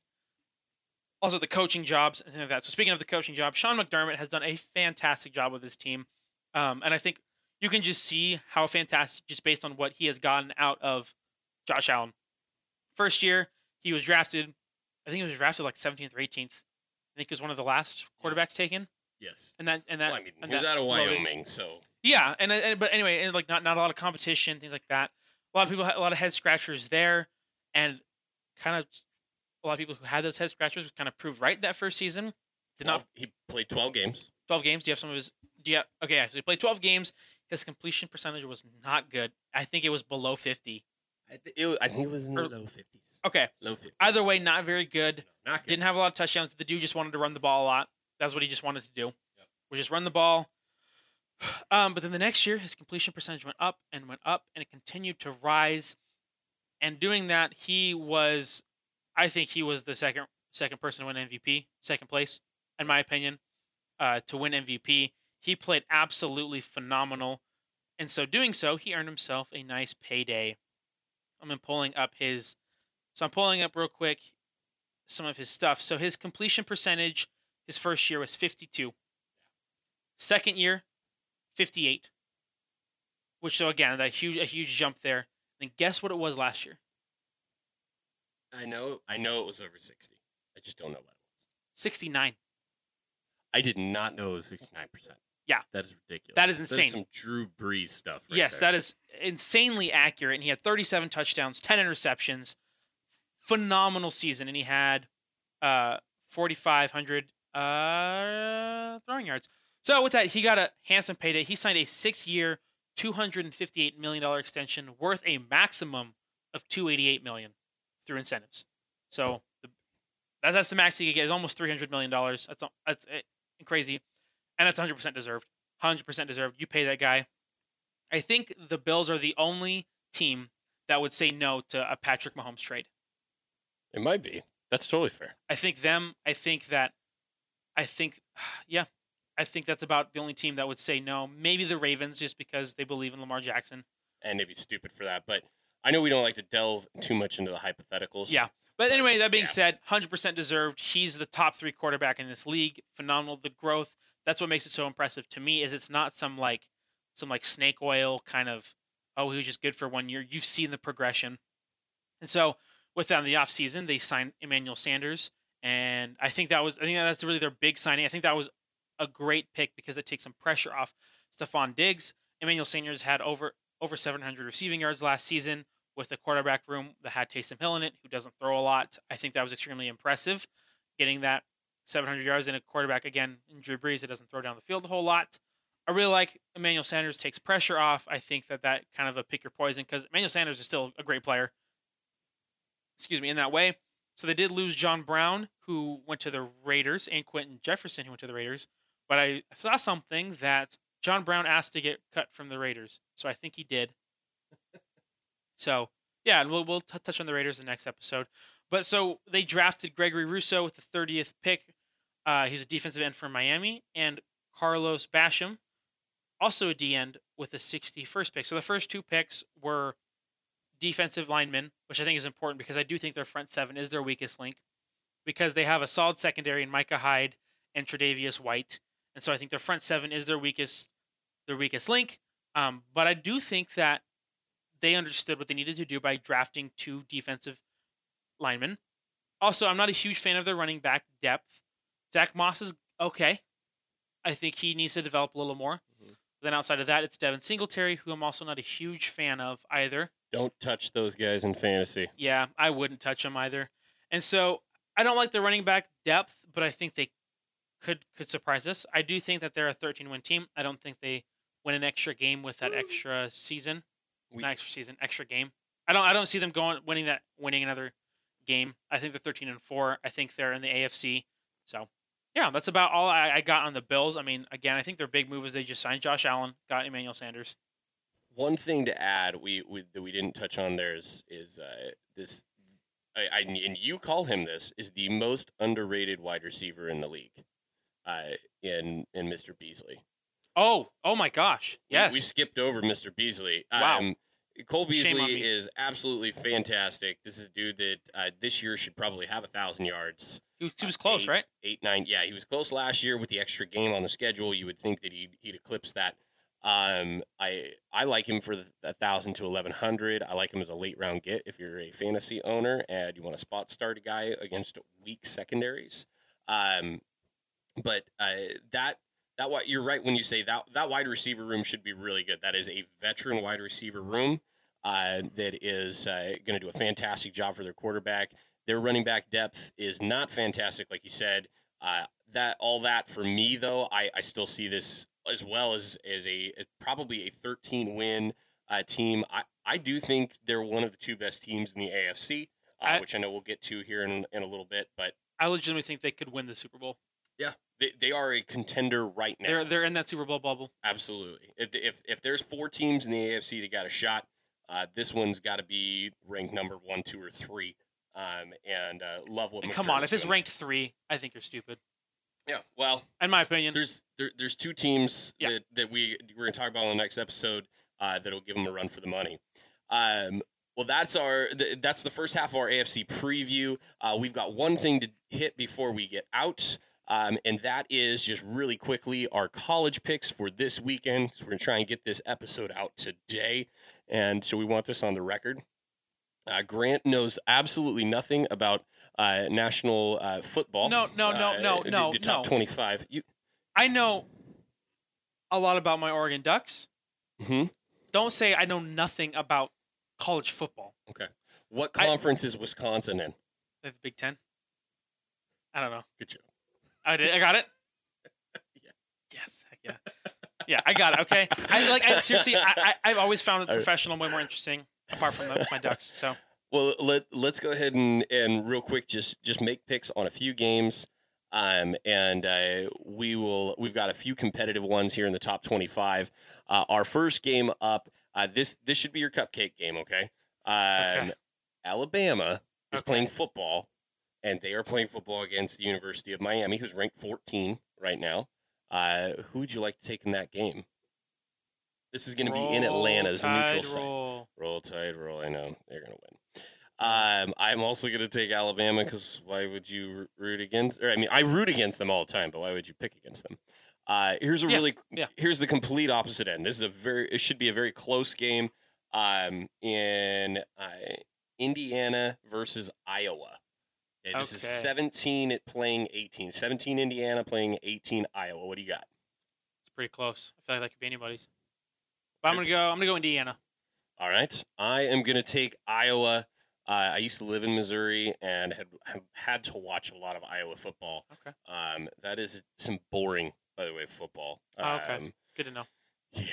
also the coaching jobs and things like that. So speaking of the coaching job, Sean McDermott has done a fantastic job with his team, um, and I think you can just see how fantastic just based on what he has gotten out of Josh Allen. First year, he was drafted. I think he was drafted like 17th or 18th. I think he was one of the last quarterbacks taken. Yes. And that and that. Well, I mean, he was out of Wyoming, loaded. so. Yeah, and, and but anyway, and like not not a lot of competition, things like that. A lot of people, had a lot of head scratchers there, and kind of a lot of people who had those head scratchers kind of proved right that first season. Did 12, not. He played 12 games. 12 games. Do you have some of his? Do you? Have, okay, yeah. So he played 12 games. His completion percentage was not good. I think it was below 50. I, th- it, I think it was in the or, low 50s. Okay. Low 50s. Either way, not very good. No, not good. Didn't have a lot of touchdowns. The dude just wanted to run the ball a lot. That's what he just wanted to do. Yep. Was just run the ball. Um, but then the next year, his completion percentage went up and went up, and it continued to rise. And doing that, he was, I think, he was the second second person to win MVP, second place, in my opinion, uh, to win MVP. He played absolutely phenomenal, and so doing so, he earned himself a nice payday I'm pulling up his. So I'm pulling up real quick some of his stuff. So his completion percentage, his first year was 52. Second year, 58. Which so again, that huge a huge jump there. And guess what it was last year? I know I know it was over 60. I just don't know what it was. 69. I did not know it was 69%. Yeah, that is ridiculous. That is insane. That is some Drew Brees stuff. Right yes, there. that is insanely accurate. And he had 37 touchdowns, 10 interceptions, phenomenal season, and he had uh, 4,500 uh, throwing yards. So with that, he got a handsome payday. He signed a six-year, 258 million dollar extension worth a maximum of 288 million through incentives. So the, that's, that's the max he could get. Is almost 300 million dollars. That's that's eh, crazy, and that's 100 percent deserved. 100 percent deserved. You pay that guy. I think the Bills are the only team that would say no to a Patrick Mahomes trade. It might be. That's totally fair. I think them. I think that. I think, [sighs] yeah, I think that's about the only team that would say no. Maybe the Ravens, just because they believe in Lamar Jackson. And they'd be stupid for that. But I know we don't like to delve too much into the hypotheticals. Yeah. But anyway, that being yeah. said, 100% deserved. He's the top three quarterback in this league. Phenomenal. The growth. That's what makes it so impressive to me. Is it's not some like some like snake oil kind of oh he was just good for one year. You've seen the progression, and so with that in the offseason, they signed Emmanuel Sanders, and I think that was I think that's really their big signing. I think that was a great pick because it takes some pressure off Stefon Diggs. Emmanuel Sanders had over over 700 receiving yards last season with a quarterback room that had Taysom Hill in it, who doesn't throw a lot. I think that was extremely impressive, getting that 700 yards in a quarterback again in Drew Brees that doesn't throw down the field a whole lot. I really like Emmanuel Sanders takes pressure off. I think that that kind of a pick your poison because Emmanuel Sanders is still a great player. Excuse me, in that way. So they did lose John Brown, who went to the Raiders, and Quinton Jefferson, who went to the Raiders. But I saw something that John Brown asked to get cut from the Raiders, so I think he did. so yeah, and we'll we'll t- touch on the Raiders in the next episode. But so they drafted Gregory Rousseau with the 30th pick. Uh, he's a defensive end from Miami, and Carlos Basham, also a D end with the 61st pick. So the first two picks were defensive linemen, which I think is important because I do think their front seven is their weakest link because they have a solid secondary in Micah Hyde and Tre'Davious White, and so I think their front seven is their weakest their weakest link. Um, but I do think that they understood what they needed to do by drafting two defensive linemen. Also, I'm not a huge fan of their running back depth. Zach Moss is okay. I think he needs to develop a little more. Mm-hmm. Then outside of that, it's Devin Singletary, who I'm also not a huge fan of either. Don't touch those guys in fantasy. Yeah, I wouldn't touch them either. And so I don't like the running back depth, but I think they could could surprise us. I do think that they're a 13 win team. I don't think they win an extra game with that extra season. We, Not extra season, extra game. I don't I don't see them going winning that winning another game. I think they're 13 and 4. I think they're in the AFC. So, yeah, that's about all I, I got on the Bills. I mean, again, I think their big move is they just signed Josh Allen, got Emmanuel Sanders. One thing to add, we, we that we didn't touch on there is is uh, this. I, I, and you call him this is the most underrated wide receiver in the league, uh, in in Mr. Beasley. Oh, oh my gosh! Yes, we, we skipped over Mr. Beasley. Wow. Um, Cole Beasley is absolutely fantastic. This is a dude that uh, this year should probably have a thousand yards. He, he was close, eight, right? Eight, nine. Yeah, he was close last year with the extra game on the schedule. You would think that he'd, he'd eclipse that. Um, I I like him for a thousand to eleven hundred. I like him as a late round get if you're a fantasy owner and you want to spot start a guy against weak secondaries. Um, but uh, that that what you're right when you say that that wide receiver room should be really good. That is a veteran wide receiver room uh, that is uh, going to do a fantastic job for their quarterback. Their running back depth is not fantastic, like you said. Uh, that all that for me though, I, I still see this as well as as a probably a 13 win uh, team. I, I do think they're one of the two best teams in the AFC, uh, I, which I know we'll get to here in, in a little bit. But I legitimately think they could win the Super Bowl. Yeah, they, they are a contender right now. They're they're in that Super Bowl bubble. Absolutely. If if, if there's four teams in the AFC that got a shot, uh, this one's got to be ranked number one, two, or three. Um, and uh, love what. And come on, if it's ranked three, I think you're stupid. Yeah, well, in my opinion, there's there, there's two teams yeah. that, that we we're gonna talk about on the next episode uh, that'll give them a run for the money. Um, well, that's our that's the first half of our AFC preview. Uh, we've got one thing to hit before we get out. Um, and that is just really quickly our college picks for this weekend. So we're going to try and get this episode out today. And so we want this on the record. Uh, Grant knows absolutely nothing about uh, national uh, football. No, no, no, no, uh, no. The, the top no. 25. You, I know. a lot about my Oregon Ducks. Hmm. Don't say I know nothing about college football. Okay. What conference I, is Wisconsin in? They have the Big Ten. I don't know. Good job. I did. I got it. [laughs] yeah. Yes. Yeah. yeah, I got it. Okay. I like. I, seriously, I, I have always found the professional way more interesting, apart from the, my Ducks. So. Well, let let's go ahead and and real quick just just make picks on a few games. Um, and uh, we will. We've got a few competitive ones here in the top twenty-five. Uh, our first game up. Uh, this this should be your cupcake game. Okay. Um, okay. Alabama is okay. playing football, and they are playing football against the University of Miami, who's ranked 14 right now. Uh, who would you like to take in that game? This is going to be in Atlanta as a neutral roll. site. Roll Tide, roll. I know they're going to win. Um, I'm also going to take Alabama because why would you root against? Or I mean, I root against them all the time, but why would you pick against them? Uh, here's a yeah, really yeah. here's the complete opposite end. This is a very it should be a very close game. Um, in uh, Indiana versus Iowa. Yeah, this okay. is 17 at playing 18. 17 Indiana playing 18 Iowa. What do you got? It's pretty close. I feel like that could be anybody's. But I'm gonna go. I'm gonna go Indiana. All right. I am gonna take Iowa. Uh, I used to live in Missouri and had, had had to watch a lot of Iowa football. Okay. Um, that is some boring, by the way, football. Oh, okay. Um, Good to know. Yeah,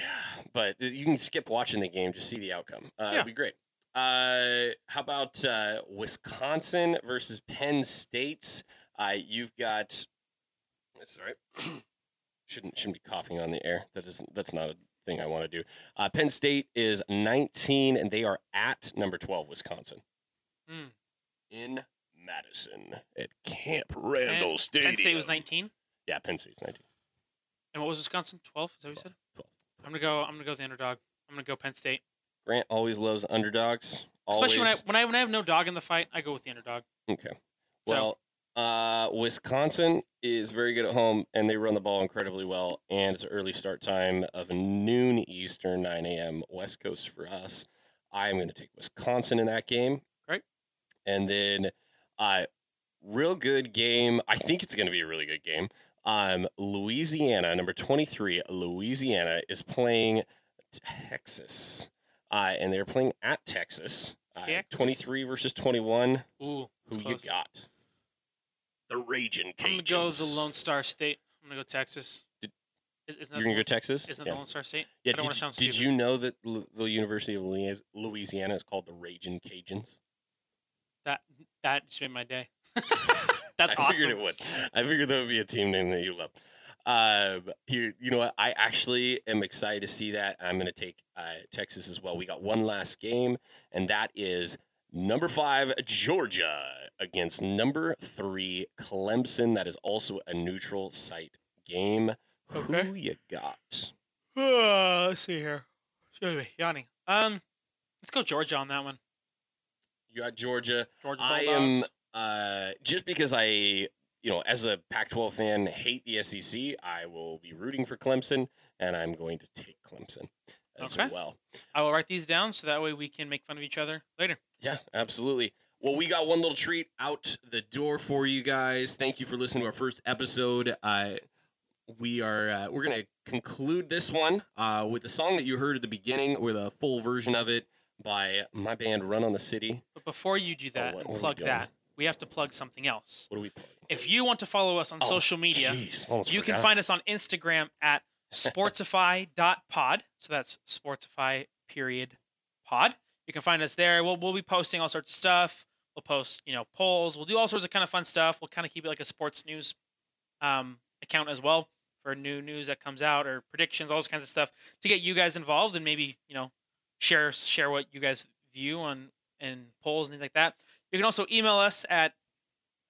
but you can skip watching the game, just see the outcome. Uh, yeah. It'd be great. Uh, how about uh, Wisconsin versus Penn State? Uh, you've got. Sorry, [clears throat] shouldn't shouldn't be coughing on the air. That isn't. That's not a thing I want to do. Uh, Penn State is 19, and they are at number 12, Wisconsin. Mm. In Madison at Camp Randall Penn, Stadium. Penn State was 19. Yeah, Penn State's 19. And what was Wisconsin? 12? Is that what you said? 12. I'm gonna go. I'm gonna go with the underdog. I'm gonna go Penn State. Grant always loves underdogs. Always. Especially when I when I when I have no dog in the fight, I go with the underdog. Okay. Well, so, uh, Wisconsin is very good at home, and they run the ball incredibly well. And it's an early start time of noon Eastern, 9 a.m. West Coast for us. I am going to take Wisconsin in that game. Great. And then, uh, real good game. I think it's going to be a really good game. Um, Louisiana, number 23, Louisiana is playing Texas uh, and they're playing at Texas. Uh, 23 versus 21. Ooh, who close. you got? The Raging Cajuns. I'm gonna go the Lone Star State. I'm gonna go Texas. Did, isn't You're gonna go Texas? Isn't that yeah. the Lone Star State? Yeah. I don't did, did you know that the University of Louisiana is called the Raging Cajuns? That that just made my day. [laughs] [laughs] That's I awesome. figured it would. I figured that would be a team name that you love. Uh, here, you know what? I actually am excited to see that. I'm going to take uh, Texas as well. We got one last game, and that is number five Georgia against number three Clemson. That is also a neutral site game. Okay. Who you got? Uh, let's see here. Excuse me, yawning. Um, let's go Georgia on that one. You got Georgia. Georgia I am uh, just because I you know, as a Pac 12 fan, hate the SEC, I will be rooting for Clemson, and I'm going to take Clemson as okay. well. I will write these down so that way we can make fun of each other later. Yeah, absolutely. Well, we got one little treat out the door for you guys. Thank you for listening to our first episode. Uh, we are uh, we're gonna conclude this one uh, with the song that you heard at the beginning, with a full version of it by my band Run on the City. But before you do that, oh, plug that, we have to plug something else. What do we plug? If you want to follow us on oh, social media, you can find us on Instagram at sportsify.pod. [laughs] So that's sportsify period pod. You can find us there. We'll, we'll be posting all sorts of stuff. We'll post, you know, polls. We'll do all sorts of kind of fun stuff. We'll kind of keep it like a sports news um, account as well for new news that comes out or predictions, all those kinds of stuff to get you guys involved and maybe, you know, share share what you guys view on and polls and things like that. You can also email us at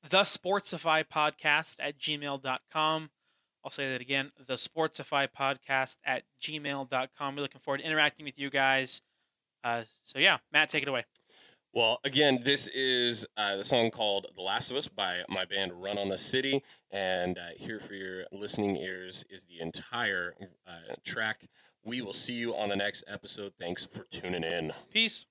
the Sportsify podcast at gmail.com. I'll say that again, the Sportsify podcast at gmail.com. We're looking forward to interacting with you guys. Uh, so, yeah, Matt, take it away. Well, again, this is uh, the song called The Last of Us by my band Run on the City. And uh, here for your listening ears is the entire uh, track. We will see you on the next episode. Thanks for tuning in. Peace.